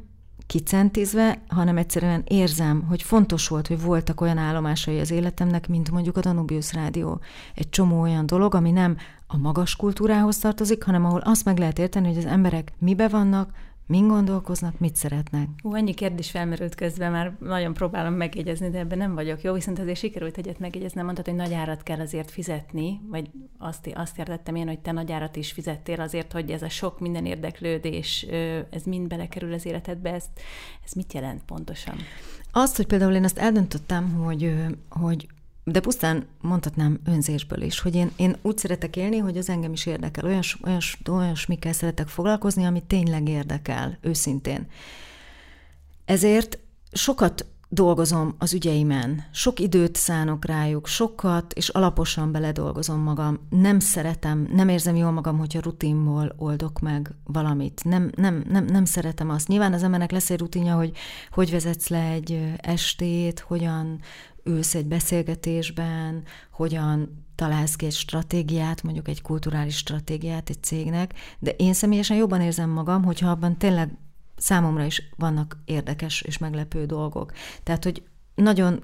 kicentizve, hanem egyszerűen érzem, hogy fontos volt, hogy voltak olyan állomásai az életemnek, mint mondjuk a Danubius Rádió. Egy csomó olyan dolog, ami nem a magas kultúrához tartozik, hanem ahol azt meg lehet érteni, hogy az emberek mibe vannak, Min gondolkoznak, mit szeretnek?
Ú, ennyi kérdés felmerült közben, már nagyon próbálom megjegyezni, de ebben nem vagyok jó, viszont azért sikerült egyet megjegyezni, mondtad, hogy nagy árat kell azért fizetni, vagy azt, azt értettem én, hogy te nagy árat is fizettél azért, hogy ez a sok minden érdeklődés, ez mind belekerül az életedbe, ezt, ez mit jelent pontosan?
Azt, hogy például én azt eldöntöttem, hogy, hogy de pusztán mondhatnám önzésből is, hogy én, én úgy szeretek élni, hogy az engem is érdekel. Olyas, olyas, olyasmikkel szeretek foglalkozni, ami tényleg érdekel, őszintén. Ezért sokat dolgozom az ügyeimen, sok időt szánok rájuk, sokat és alaposan beledolgozom magam. Nem szeretem, nem érzem jól magam, hogyha rutinból oldok meg valamit. Nem, nem, nem, nem szeretem azt. Nyilván az embernek lesz egy rutinja, hogy hogy vezetsz le egy estét, hogyan ülsz egy beszélgetésben, hogyan találsz ki egy stratégiát, mondjuk egy kulturális stratégiát egy cégnek, de én személyesen jobban érzem magam, hogyha abban tényleg számomra is vannak érdekes és meglepő dolgok. Tehát, hogy nagyon,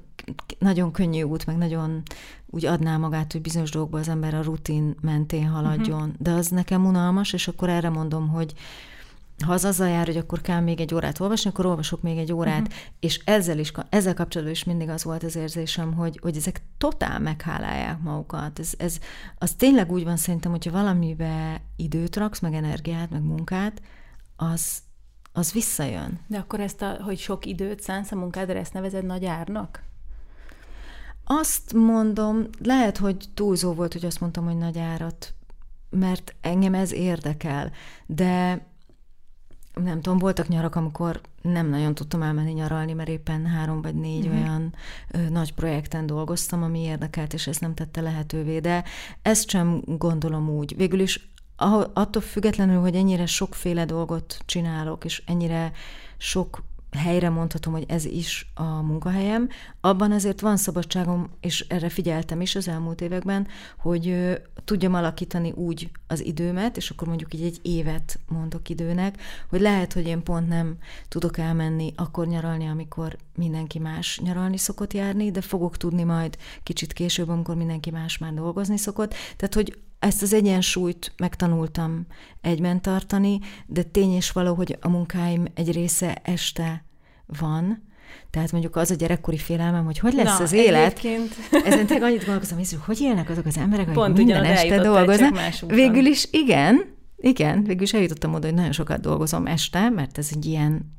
nagyon könnyű út, meg nagyon úgy adná magát, hogy bizonyos dolgokban az ember a rutin mentén haladjon, uh-huh. de az nekem unalmas, és akkor erre mondom, hogy, ha az azzal jár, hogy akkor kell még egy órát olvasni, akkor olvasok még egy órát, uh-huh. és ezzel is, ezzel kapcsolatban is mindig az volt az érzésem, hogy, hogy ezek totál meghálálják magukat. Ez, ez, az tényleg úgy van szerintem, hogyha valamibe időt raksz, meg energiát, meg munkát, az, az visszajön.
De akkor ezt, a, hogy sok időt szánsz a munkádra, ezt nevezed nagy árnak?
Azt mondom, lehet, hogy túlzó volt, hogy azt mondtam, hogy nagy árat, mert engem ez érdekel, de nem tudom, voltak nyarak, amikor nem nagyon tudtam elmenni nyaralni, mert éppen három vagy négy uh-huh. olyan ö, nagy projekten dolgoztam, ami érdekelt, és ez nem tette lehetővé. De ezt sem gondolom úgy. Végül is attól függetlenül, hogy ennyire sokféle dolgot csinálok, és ennyire sok helyre mondhatom, hogy ez is a munkahelyem, abban azért van szabadságom, és erre figyeltem is az elmúlt években, hogy tudjam alakítani úgy az időmet, és akkor mondjuk így egy évet mondok időnek, hogy lehet, hogy én pont nem tudok elmenni akkor nyaralni, amikor mindenki más nyaralni szokott járni, de fogok tudni majd kicsit később, amikor mindenki más már dolgozni szokott. Tehát, hogy ezt az egyensúlyt megtanultam egyben tartani, de tény és való, hogy a munkáim egy része este van, tehát mondjuk az a gyerekkori félelmem, hogy hogy lesz Na, az élet. Egyébként... Ezen tényleg annyit gondolkozom, hogy hogy élnek azok az emberek, Pont hogy minden este dolgoznak. Végül is igen, igen, végül is eljutottam oda, hogy nagyon sokat dolgozom este, mert ez egy ilyen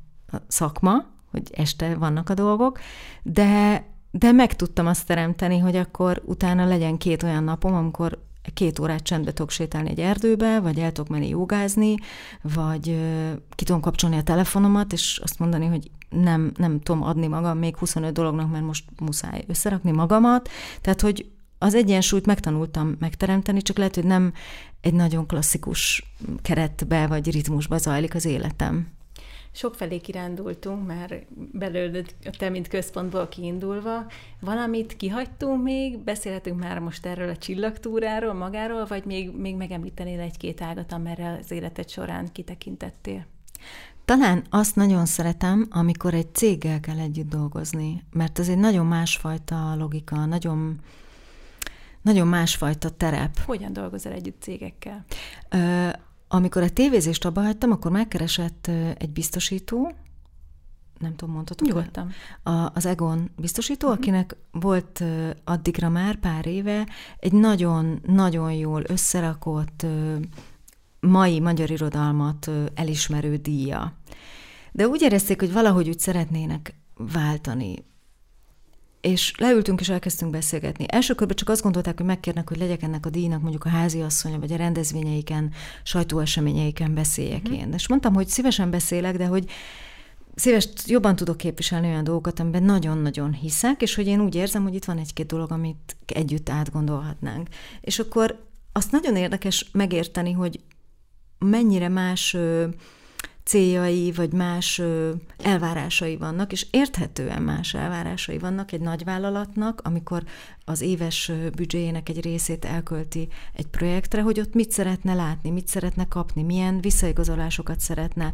szakma, hogy este vannak a dolgok, de, de meg tudtam azt teremteni, hogy akkor utána legyen két olyan napom, amikor két órát csendbe tudok sétálni egy erdőbe, vagy el tudok menni jogázni, vagy ki tudom kapcsolni a telefonomat, és azt mondani, hogy nem, nem tudom adni magam még 25 dolognak, mert most muszáj összerakni magamat. Tehát, hogy az egyensúlyt megtanultam megteremteni, csak lehet, hogy nem egy nagyon klasszikus keretbe vagy ritmusba zajlik az életem.
Sokfelé kirándultunk, már belőled te, mint központból kiindulva. Valamit kihagytunk még? Beszélhetünk már most erről a csillagtúráról, magáról, vagy még, még megemlítenél egy-két ágat, amerre az életed során kitekintettél?
Talán azt nagyon szeretem, amikor egy céggel kell együtt dolgozni, mert ez egy nagyon másfajta logika, nagyon, nagyon másfajta terep.
Hogyan dolgozol együtt cégekkel?
Ö, amikor a tévézést abba hagytam, akkor megkeresett egy biztosító, nem tudom, mondhatok
Nyugodtan.
A, az Egon biztosító, uh-huh. akinek volt addigra már pár éve egy nagyon-nagyon jól összerakott mai magyar irodalmat elismerő díja. De úgy érezték, hogy valahogy úgy szeretnének váltani. És leültünk és elkezdtünk beszélgetni. Első körben csak azt gondolták, hogy megkérnek, hogy legyek ennek a díjnak mondjuk a háziasszonya, vagy a rendezvényeiken, sajtóeseményeiken beszéljek uh-huh. én. És mondtam, hogy szívesen beszélek, de hogy szíves jobban tudok képviselni olyan dolgokat, amiben nagyon-nagyon hiszek, és hogy én úgy érzem, hogy itt van egy-két dolog, amit együtt átgondolhatnánk. És akkor azt nagyon érdekes megérteni, hogy mennyire más céljai, vagy más elvárásai vannak, és érthetően más elvárásai vannak egy nagyvállalatnak, amikor az éves büdzséjének egy részét elkölti egy projektre, hogy ott mit szeretne látni, mit szeretne kapni, milyen visszaigazolásokat szeretne.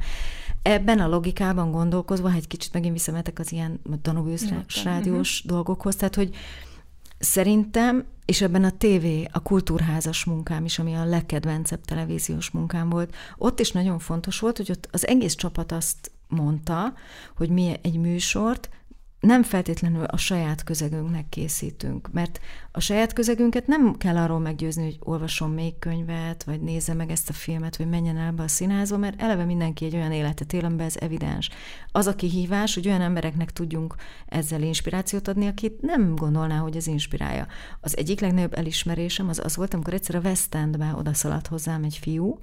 Ebben a logikában gondolkozva, ha egy kicsit megint visszametek az ilyen Danubius rádiós uh-huh. dolgokhoz, tehát hogy Szerintem, és ebben a tévé, a kultúrházas munkám is, ami a legkedvencebb televíziós munkám volt, ott is nagyon fontos volt, hogy ott az egész csapat azt mondta, hogy mi egy műsort nem feltétlenül a saját közegünknek készítünk, mert a saját közegünket nem kell arról meggyőzni, hogy olvasom még könyvet, vagy nézze meg ezt a filmet, vagy menjen el be a színházba, mert eleve mindenki egy olyan életet él, amiben ez evidens. Az a kihívás, hogy olyan embereknek tudjunk ezzel inspirációt adni, akit nem gondolná, hogy ez inspirálja. Az egyik legnagyobb elismerésem az az volt, amikor egyszer a West Endbe odaszaladt hozzám egy fiú,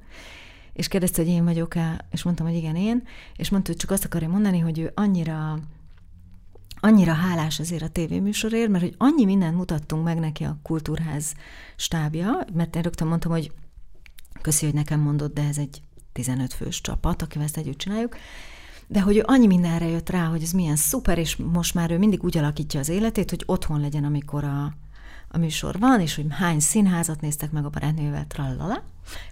és kérdezte, hogy én vagyok-e, és mondtam, hogy igen, én, és mondta, hogy csak azt akarja mondani, hogy ő annyira annyira hálás azért a tévéműsorért, mert hogy annyi mindent mutattunk meg neki a kultúrház stábja, mert én rögtön mondtam, hogy köszi, hogy nekem mondott, de ez egy 15 fős csapat, akivel ezt együtt csináljuk, de hogy ő annyi mindenre jött rá, hogy ez milyen szuper, és most már ő mindig úgy alakítja az életét, hogy otthon legyen, amikor a, a műsor van, és hogy hány színházat néztek meg a barátnővel, trallala.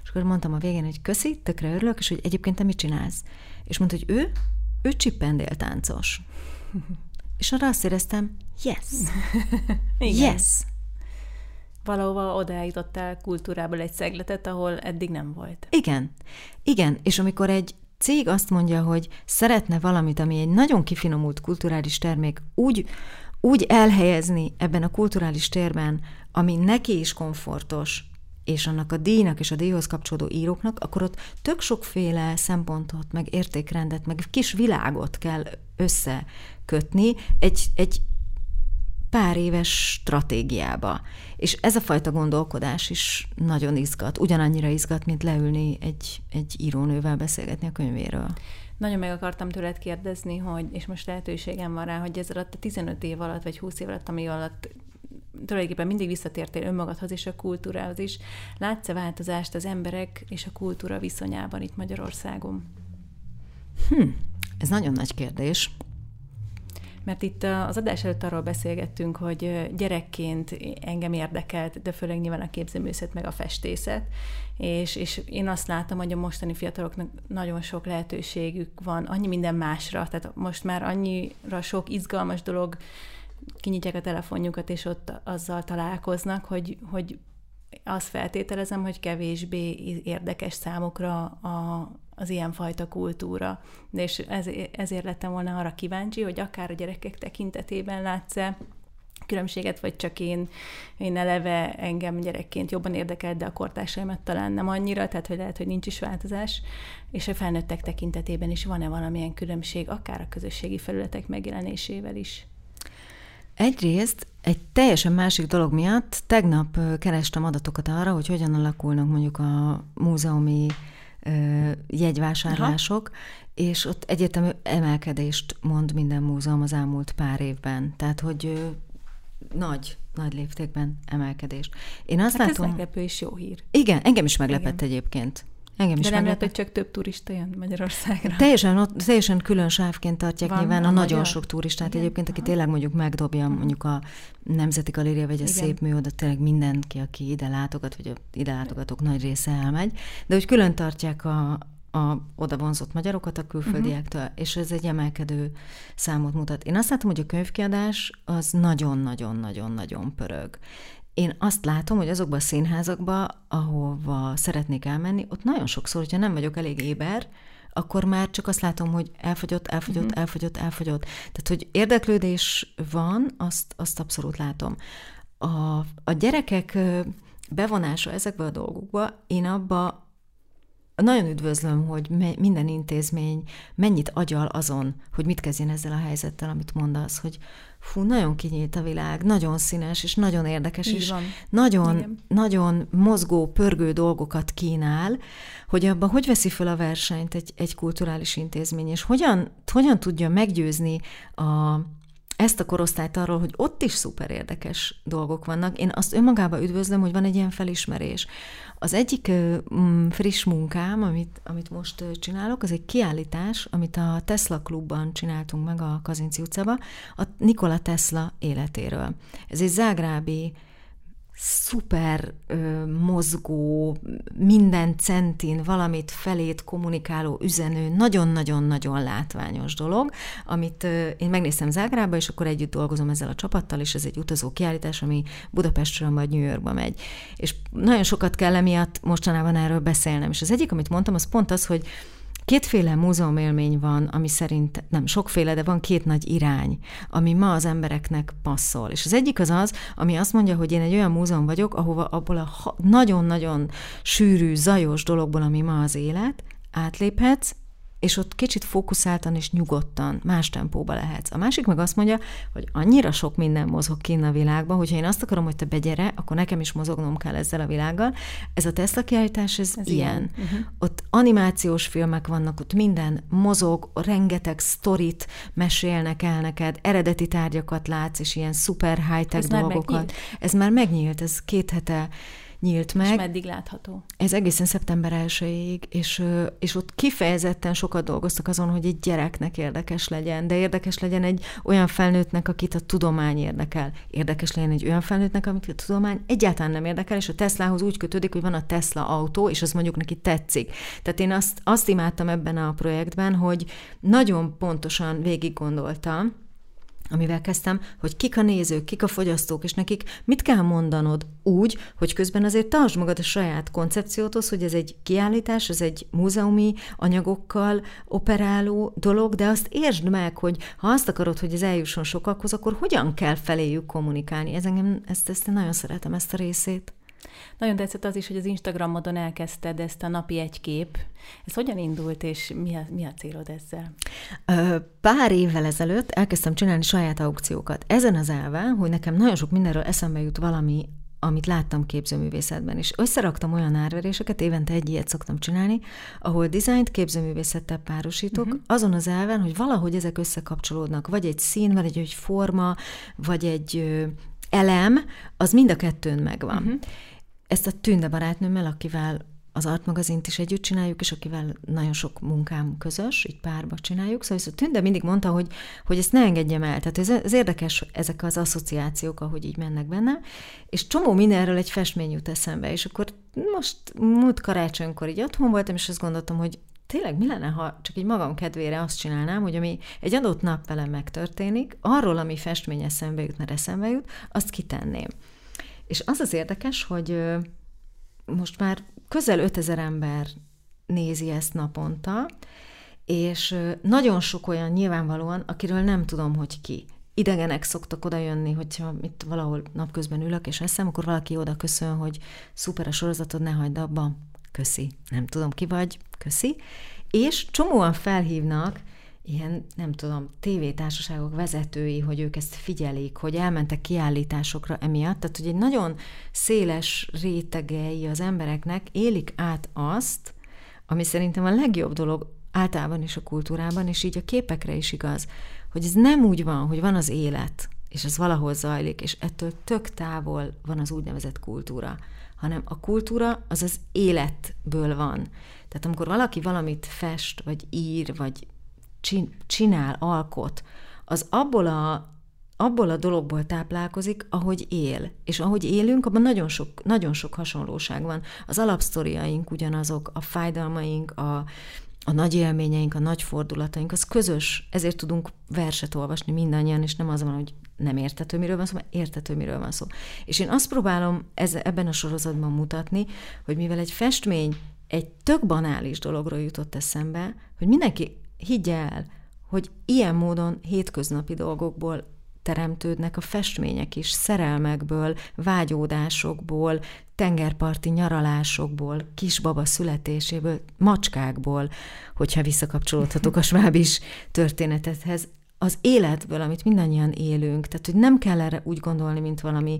És akkor mondtam a végén, hogy köszi, tökre örülök, és hogy egyébként te mit csinálsz? És mondta, hogy ő, ő csippendél táncos. És arra azt éreztem, yes, yes.
Valahova odaállítottál kultúrából egy szegletet, ahol eddig nem volt.
Igen, igen, és amikor egy cég azt mondja, hogy szeretne valamit, ami egy nagyon kifinomult kulturális termék, úgy, úgy elhelyezni ebben a kulturális térben, ami neki is komfortos, és annak a díjnak és a díjhoz kapcsolódó íróknak, akkor ott tök sokféle szempontot, meg értékrendet, meg kis világot kell összekötni egy, egy pár éves stratégiába. És ez a fajta gondolkodás is nagyon izgat, ugyanannyira izgat, mint leülni egy, egy írónővel beszélgetni a könyvéről.
Nagyon meg akartam tőled kérdezni, hogy, és most lehetőségem van rá, hogy ez alatt a 15 év alatt, vagy 20 év alatt, ami alatt tulajdonképpen mindig visszatértél önmagadhoz és a kultúrához is. Látsz-e változást az emberek és a kultúra viszonyában itt Magyarországon?
Hm, ez nagyon nagy kérdés.
Mert itt az adás előtt arról beszélgettünk, hogy gyerekként engem érdekelt, de főleg nyilván a képzőművészet meg a festészet, és, és én azt látom, hogy a mostani fiataloknak nagyon sok lehetőségük van, annyi minden másra, tehát most már annyira sok izgalmas dolog kinyitják a telefonjukat, és ott azzal találkoznak, hogy, hogy azt feltételezem, hogy kevésbé érdekes számukra a, az ilyenfajta kultúra. De és ez, ezért lettem volna arra kíváncsi, hogy akár a gyerekek tekintetében látsz-e különbséget, vagy csak én, én eleve engem gyerekként jobban érdekelt, de a kortársaimat talán nem annyira, tehát hogy lehet, hogy nincs is változás, és a felnőttek tekintetében is van-e valamilyen különbség, akár a közösségi felületek megjelenésével is?
Egyrészt egy teljesen másik dolog miatt tegnap kerestem adatokat arra, hogy hogyan alakulnak mondjuk a múzeumi jegyvásárlások, Aha. és ott egyértelmű emelkedést mond minden múzeum az elmúlt pár évben. Tehát, hogy nagy, nagy léptékben emelkedést.
Én azt hát látom... ez meglepő és jó hír.
Igen, engem is meglepett Igen. egyébként. Engem
is De nem lehet, hogy csak több turista jön Magyarországra.
Teljesen, teljesen külön sávként tartják Van, nyilván a, a nagyon sok turistát Igen? egyébként, aki tényleg mondjuk megdobja mondjuk a Nemzeti Galéria, vagy a Igen. Szép Mű, oda tényleg mindenki, aki ide látogat, vagy ide látogatók nagy része elmegy, de hogy külön tartják a, a oda vonzott magyarokat a külföldiektől, uh-huh. és ez egy emelkedő számot mutat. Én azt látom, hogy a könyvkiadás az nagyon-nagyon-nagyon-nagyon pörög. Én azt látom, hogy azokban a színházakban, ahova szeretnék elmenni, ott nagyon sokszor, hogyha nem vagyok elég éber, akkor már csak azt látom, hogy elfogyott, elfogyott, uh-huh. elfogyott, elfogyott. Tehát, hogy érdeklődés van, azt, azt abszolút látom. A, a gyerekek bevonása ezekbe a dolgokba, én abba nagyon üdvözlöm, hogy minden intézmény mennyit agyal azon, hogy mit kezdjen ezzel a helyzettel, amit mondasz, hogy fú, nagyon kinyílt a világ, nagyon színes, és nagyon érdekes, Így és van. nagyon, nagyon mozgó, pörgő dolgokat kínál, hogy abban hogy veszi fel a versenyt egy, egy kulturális intézmény, és hogyan, hogyan tudja meggyőzni a, ezt a korosztályt arról, hogy ott is szuper érdekes dolgok vannak. Én azt önmagában üdvözlöm, hogy van egy ilyen felismerés. Az egyik mm, friss munkám, amit, amit most csinálok, az egy kiállítás, amit a Tesla klubban csináltunk meg a Kazinci utcába, a Nikola Tesla életéről. Ez egy zágrábi szuper ö, mozgó, minden centin valamit felét kommunikáló, üzenő, nagyon-nagyon-nagyon látványos dolog, amit ö, én megnéztem Zágrába, és akkor együtt dolgozom ezzel a csapattal, és ez egy utazó kiállítás, ami Budapestről majd New Yorkba megy. És nagyon sokat kell emiatt mostanában erről beszélnem. És az egyik, amit mondtam, az pont az, hogy Kétféle múzeumélmény van, ami szerint nem sokféle, de van két nagy irány, ami ma az embereknek passzol. És az egyik az az, ami azt mondja, hogy én egy olyan múzeum vagyok, ahova abból a nagyon-nagyon sűrű, zajos dologból, ami ma az élet, átléphetsz, és ott kicsit fókuszáltan és nyugodtan, más tempóba lehetsz. A másik meg azt mondja, hogy annyira sok minden mozog kinn a világban, hogyha én azt akarom, hogy te begyere, akkor nekem is mozognom kell ezzel a világgal. Ez a Tesla kiállítás, ez, ez ilyen. ilyen. Uh-huh. Ott animációs filmek vannak, ott minden mozog, rengeteg sztorit mesélnek el neked, eredeti tárgyakat látsz, és ilyen szuper high-tech ez dolgokat. Már ez már megnyílt, ez két hete nyílt meg. És
meddig látható?
Ez egészen szeptember 1 és, és ott kifejezetten sokat dolgoztak azon, hogy egy gyereknek érdekes legyen, de érdekes legyen egy olyan felnőttnek, akit a tudomány érdekel. Érdekes legyen egy olyan felnőttnek, amit a tudomány egyáltalán nem érdekel, és a Teslahoz úgy kötődik, hogy van a Tesla autó, és az mondjuk neki tetszik. Tehát én azt, azt imádtam ebben a projektben, hogy nagyon pontosan végig gondoltam, amivel kezdtem, hogy kik a nézők, kik a fogyasztók, és nekik mit kell mondanod úgy, hogy közben azért tartsd magad a saját koncepcióthoz, hogy ez egy kiállítás, ez egy múzeumi anyagokkal operáló dolog, de azt értsd meg, hogy ha azt akarod, hogy ez eljusson sokakhoz, akkor hogyan kell feléjük kommunikálni. Ez engem, ezt, ezt én nagyon szeretem, ezt a részét.
Nagyon tetszett az is, hogy az Instagramodon elkezdted ezt a napi egy kép. Ez hogyan indult, és mi a, mi a célod ezzel?
Pár évvel ezelőtt elkezdtem csinálni saját aukciókat. Ezen az elven, hogy nekem nagyon sok mindenről eszembe jut valami, amit láttam képzőművészetben is. Összeraktam olyan árveréseket, évente egy ilyet szoktam csinálni, ahol dizájnt képzőművészettel párosítok, uh-huh. azon az elven, hogy valahogy ezek összekapcsolódnak. Vagy egy szín, vagy egy, egy forma, vagy egy ö, elem, az mind a kettőn megvan. Uh-huh. Ezt a Tünde barátnőmmel, akivel az Art magazint is együtt csináljuk, és akivel nagyon sok munkám közös, így párba csináljuk. Szóval a Tünde mindig mondta, hogy, hogy ezt ne engedjem el. Tehát ez, ez érdekes, ezek az asszociációk, ahogy így mennek benne, és csomó mindenről egy festmény jut eszembe, és akkor most múlt karácsonykor így otthon voltam, és azt gondoltam, hogy tényleg mi lenne, ha csak egy magam kedvére azt csinálnám, hogy ami egy adott nap velem megtörténik, arról, ami festmény eszembe jut, mert eszembe jut, azt kitenném. És az az érdekes, hogy most már közel 5000 ember nézi ezt naponta, és nagyon sok olyan nyilvánvalóan, akiről nem tudom, hogy ki. Idegenek szoktak oda jönni, hogyha itt valahol napközben ülök és eszem, akkor valaki oda köszön, hogy szuper a sorozatod, ne hagyd abba, köszi. Nem tudom ki vagy, köszi. És csomóan felhívnak, ilyen, nem tudom, tévétársaságok vezetői, hogy ők ezt figyelik, hogy elmentek kiállításokra emiatt, tehát hogy egy nagyon széles rétegei az embereknek élik át azt, ami szerintem a legjobb dolog általában is a kultúrában, és így a képekre is igaz, hogy ez nem úgy van, hogy van az élet, és ez valahol zajlik, és ettől tök távol van az úgynevezett kultúra, hanem a kultúra az az életből van. Tehát amikor valaki valamit fest, vagy ír, vagy csinál, alkot, az abból a, abból a dologból táplálkozik, ahogy él. És ahogy élünk, abban nagyon sok, nagyon sok hasonlóság van. Az alapsztoriaink ugyanazok, a fájdalmaink, a, a nagy élményeink, a nagy fordulataink, az közös, ezért tudunk verset olvasni mindannyian, és nem az van, hogy nem értető, miről van szó, mert értető, miről van szó. És én azt próbálom ez, ebben a sorozatban mutatni, hogy mivel egy festmény egy tök banális dologról jutott eszembe, hogy mindenki higgye el, hogy ilyen módon hétköznapi dolgokból teremtődnek a festmények is, szerelmekből, vágyódásokból, tengerparti nyaralásokból, kisbaba születéséből, macskákból, hogyha visszakapcsolódhatok a svábis történetethez az életből, amit mindannyian élünk. Tehát, hogy nem kell erre úgy gondolni, mint valami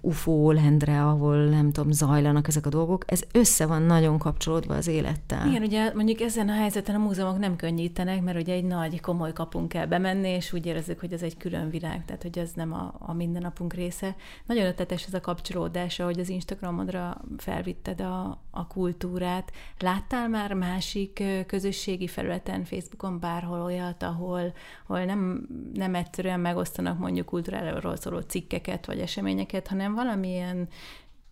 UFO lendre, ahol nem tudom, zajlanak ezek a dolgok. Ez össze van nagyon kapcsolódva az élettel.
Igen, ugye mondjuk ezen a helyzeten a múzeumok nem könnyítenek, mert ugye egy nagy, komoly kapunk kell bemenni, és úgy érezzük, hogy ez egy külön világ, tehát hogy ez nem a, a mindennapunk része. Nagyon ötletes ez a kapcsolódás, hogy az Instagramodra felvitted a, a kultúrát. Láttál már másik közösségi felületen, Facebookon bárhol olyat, ahol, ahol nem, nem egyszerűen megosztanak mondjuk kultúráról szóló cikkeket vagy eseményeket, hanem valamilyen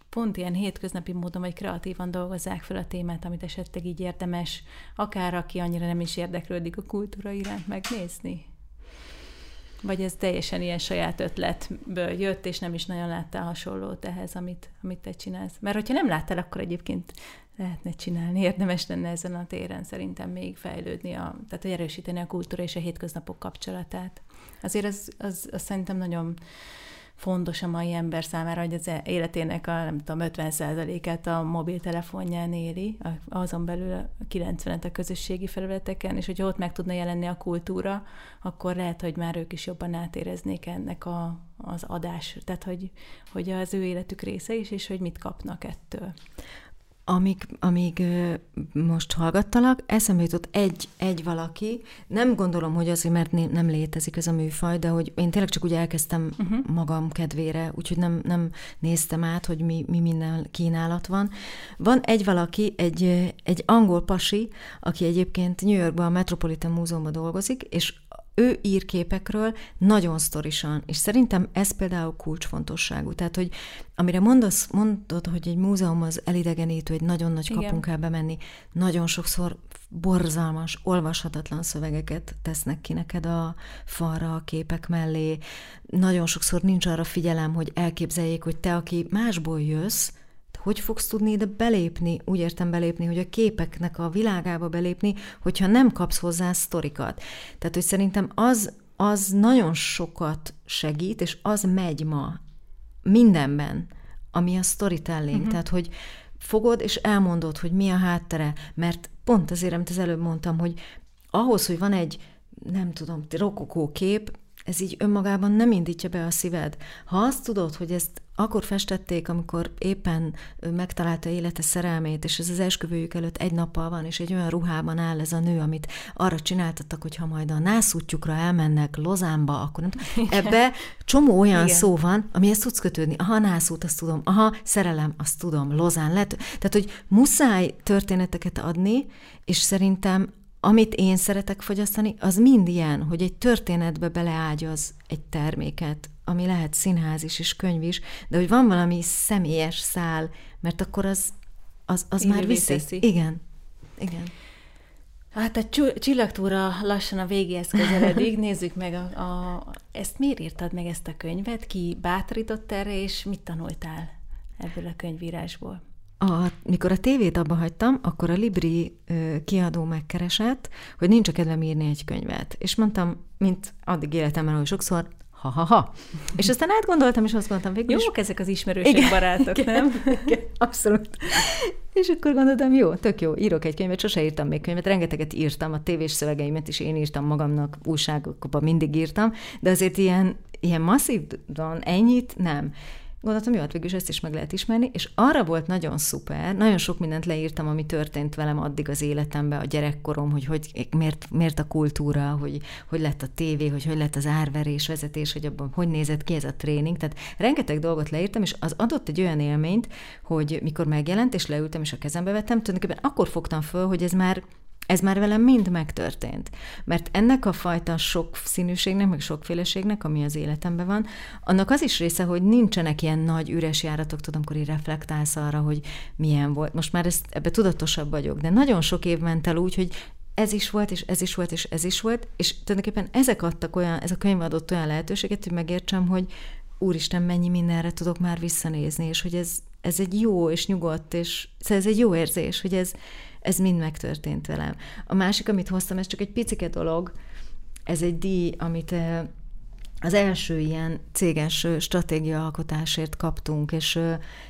pont ilyen hétköznapi módon vagy kreatívan dolgozzák fel a témát, amit esetleg így érdemes, akár aki annyira nem is érdeklődik a kultúra iránt megnézni? Vagy ez teljesen ilyen saját ötletből jött, és nem is nagyon láttál hasonlót ehhez, amit, amit te csinálsz? Mert hogyha nem láttál, akkor egyébként lehetne csinálni, érdemes lenne ezen a téren szerintem még fejlődni, a, tehát hogy erősíteni a kultúra és a hétköznapok kapcsolatát. Azért az, az, az szerintem nagyon fontos a mai ember számára, hogy az életének a, nem tudom, 50%-át a mobiltelefonján éli, azon belül a 90-et a közösségi felületeken, és hogyha ott meg tudna jelenni a kultúra, akkor lehet, hogy már ők is jobban átéreznék ennek a, az adás, tehát hogy, hogy az ő életük része is, és hogy mit kapnak ettől
amíg, amíg most hallgattalak, eszembe jutott egy, egy valaki, nem gondolom, hogy azért, mert nem létezik ez a műfaj, de hogy én tényleg csak úgy elkezdtem uh-huh. magam kedvére, úgyhogy nem, nem néztem át, hogy mi, mi minden kínálat van. Van egy valaki, egy, egy angol pasi, aki egyébként New Yorkban a Metropolitan Múzeumban dolgozik, és ő ír képekről nagyon sztorisan, és szerintem ez például kulcsfontosságú. Tehát, hogy amire mondasz, mondod, hogy egy múzeum az elidegenítő, egy nagyon nagy kapunk kell bemenni, nagyon sokszor borzalmas, olvashatatlan szövegeket tesznek ki neked a falra, a képek mellé. Nagyon sokszor nincs arra figyelem, hogy elképzeljék, hogy te, aki másból jössz, hogy fogsz tudni ide belépni, úgy értem belépni, hogy a képeknek a világába belépni, hogyha nem kapsz hozzá sztorikat. Tehát, hogy szerintem az, az nagyon sokat segít, és az megy ma mindenben, ami a storytelling. Uh-huh. Tehát, hogy fogod és elmondod, hogy mi a háttere, mert pont azért, amit az előbb mondtam, hogy ahhoz, hogy van egy, nem tudom, rokokó kép, ez így önmagában nem indítja be a szíved. Ha azt tudod, hogy ezt akkor festették, amikor éppen megtalálta élete szerelmét, és ez az esküvőjük előtt egy nappal van, és egy olyan ruhában áll ez a nő, amit arra csináltattak, hogy ha majd a nászútjukra elmennek Lozánba, akkor nem Ebbe csomó olyan Igen. szó van, amihez tudsz kötődni. Aha, nászút, azt tudom. Aha, szerelem, azt tudom. Lozán lett. Tehát, hogy muszáj történeteket adni, és szerintem amit én szeretek fogyasztani, az mind ilyen, hogy egy történetbe beleágyaz egy terméket, ami lehet színház is és könyv is, de hogy van valami személyes szál, mert akkor az, az, az már viszi. Teszi. Igen, igen.
Hát a csillagtúra lassan a végéhez közeledik, nézzük meg, a, a, ezt miért írtad meg ezt a könyvet, ki bátorított erre, és mit tanultál ebből a könyvírásból?
A, mikor a tévét abba hagytam, akkor a Libri ö, kiadó megkeresett, hogy nincs a kedvem írni egy könyvet. És mondtam, mint addig életemben, hogy sokszor, ha-ha-ha. És aztán átgondoltam, és azt gondoltam végül
Jók ezek az ismerőség barátok, igen, nem?
Igen, abszolút. És akkor gondoltam, jó, tök jó, írok egy könyvet, sose írtam még könyvet, rengeteget írtam, a tévés szövegeimet is én írtam magamnak, újságokban mindig írtam, de azért ilyen, ilyen masszívan ennyit nem. Gondoltam, jó, hát végül is ezt is meg lehet ismerni, és arra volt nagyon szuper, nagyon sok mindent leírtam, ami történt velem addig az életemben, a gyerekkorom, hogy, hogy miért, miért a kultúra, hogy, hogy lett a tévé, hogy hogy lett az árverés, vezetés, hogy abban hogy nézett ki ez a tréning. Tehát rengeteg dolgot leírtam, és az adott egy olyan élményt, hogy mikor megjelent, és leültem, és a kezembe vettem, tulajdonképpen akkor fogtam föl, hogy ez már ez már velem mind megtörtént. Mert ennek a fajta sok színűségnek, meg sokféleségnek, ami az életemben van, annak az is része, hogy nincsenek ilyen nagy üres járatok, tudom, amikor így reflektálsz arra, hogy milyen volt. Most már ezt, ebbe tudatosabb vagyok, de nagyon sok év ment el úgy, hogy ez is volt, és ez is volt, és ez is volt, és tulajdonképpen ezek adtak olyan, ez a könyv adott olyan lehetőséget, hogy megértsem, hogy úristen, mennyi mindenre tudok már visszanézni, és hogy ez, ez egy jó és nyugodt, és szóval ez egy jó érzés, hogy ez, ez mind megtörtént velem. A másik, amit hoztam, ez csak egy picike dolog, ez egy díj, amit az első ilyen céges stratégiaalkotásért kaptunk, és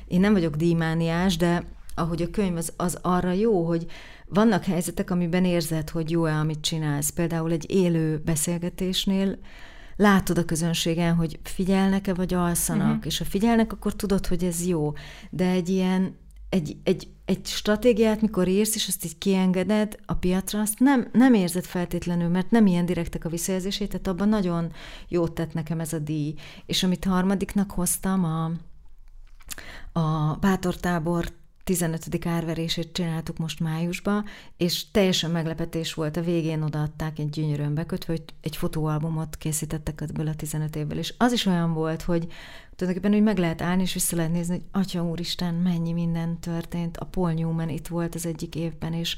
én nem vagyok díjmániás, de ahogy a könyv az, az arra jó, hogy vannak helyzetek, amiben érzed, hogy jó-e, amit csinálsz. Például egy élő beszélgetésnél látod a közönségen, hogy figyelnek-e, vagy alszanak, uh-huh. és ha figyelnek, akkor tudod, hogy ez jó. De egy ilyen egy, egy, egy stratégiát, mikor írsz, és azt így kiengeded a piacra, azt nem, nem érzed feltétlenül, mert nem ilyen direktek a visszajelzését, tehát abban nagyon jót tett nekem ez a díj. És amit harmadiknak hoztam, a, a Bátortábor 15. árverését csináltuk most májusban, és teljesen meglepetés volt, a végén odaadták egy gyönyörűen bekötve, hogy egy fotóalbumot készítettek ebből a 15 évvel, és az is olyan volt, hogy tulajdonképpen úgy meg lehet állni, és vissza lehet nézni, hogy Atya Úristen, mennyi minden történt. A Paul Newman itt volt az egyik évben, és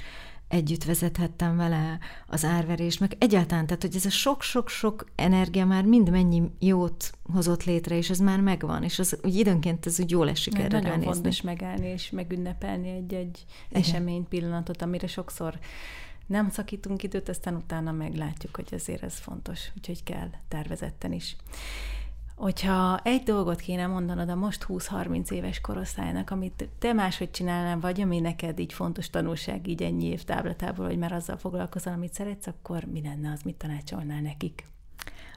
együtt vezethettem vele az árverést, meg egyáltalán, tehát hogy ez a sok-sok-sok energia már mind mennyi jót hozott létre, és ez már megvan, és az úgy időnként ez úgy jól esik erre
Nagyon ránézni. fontos megállni és megünnepelni egy-egy esemény pillanatot, amire sokszor nem szakítunk időt, aztán utána meglátjuk, hogy azért ez fontos, úgyhogy kell tervezetten is. Hogyha egy dolgot kéne mondanod a most 20-30 éves korosztálynak, amit te máshogy csinálnál, vagy ami neked így fontos tanulság így ennyi év táblatából, hogy már azzal foglalkozol, amit szeretsz, akkor mi lenne az, mit tanácsolnál nekik?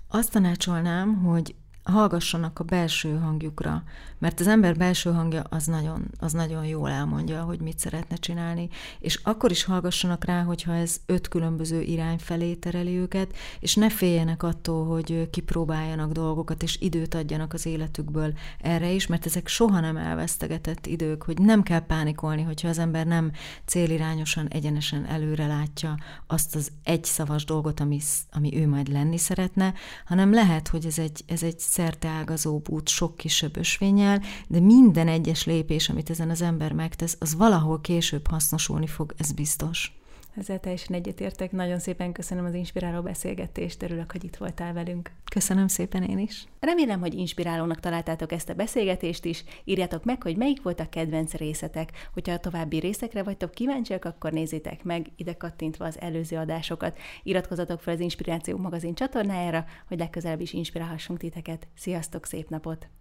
Azt tanácsolnám, hogy hallgassanak a belső hangjukra, mert az ember belső hangja az nagyon, az nagyon jól elmondja, hogy mit szeretne csinálni, és akkor is hallgassanak rá, hogyha ez öt különböző irány felé tereli őket, és ne féljenek attól, hogy kipróbáljanak dolgokat, és időt adjanak az életükből erre is, mert ezek soha nem elvesztegetett idők, hogy nem kell pánikolni, hogyha az ember nem célirányosan, egyenesen előre látja azt az egy szavas dolgot, ami, ami ő majd lenni szeretne, hanem lehet, hogy ez egy, ez egy szerteágazóbb út sok kisebb ösvényel, de minden egyes lépés, amit ezen az ember megtesz, az valahol később hasznosulni fog, ez biztos.
Ezzel teljesen egyetértek. Nagyon szépen köszönöm az inspiráló beszélgetést, örülök, hogy itt voltál velünk.
Köszönöm szépen én is.
Remélem, hogy inspirálónak találtátok ezt a beszélgetést is. Írjátok meg, hogy melyik volt a kedvenc részetek. Hogyha a további részekre vagytok kíváncsiak, akkor nézzétek meg, ide kattintva az előző adásokat. Iratkozzatok fel az Inspiráció magazin csatornájára, hogy legközelebb is inspirálhassunk titeket. Sziasztok, szép napot!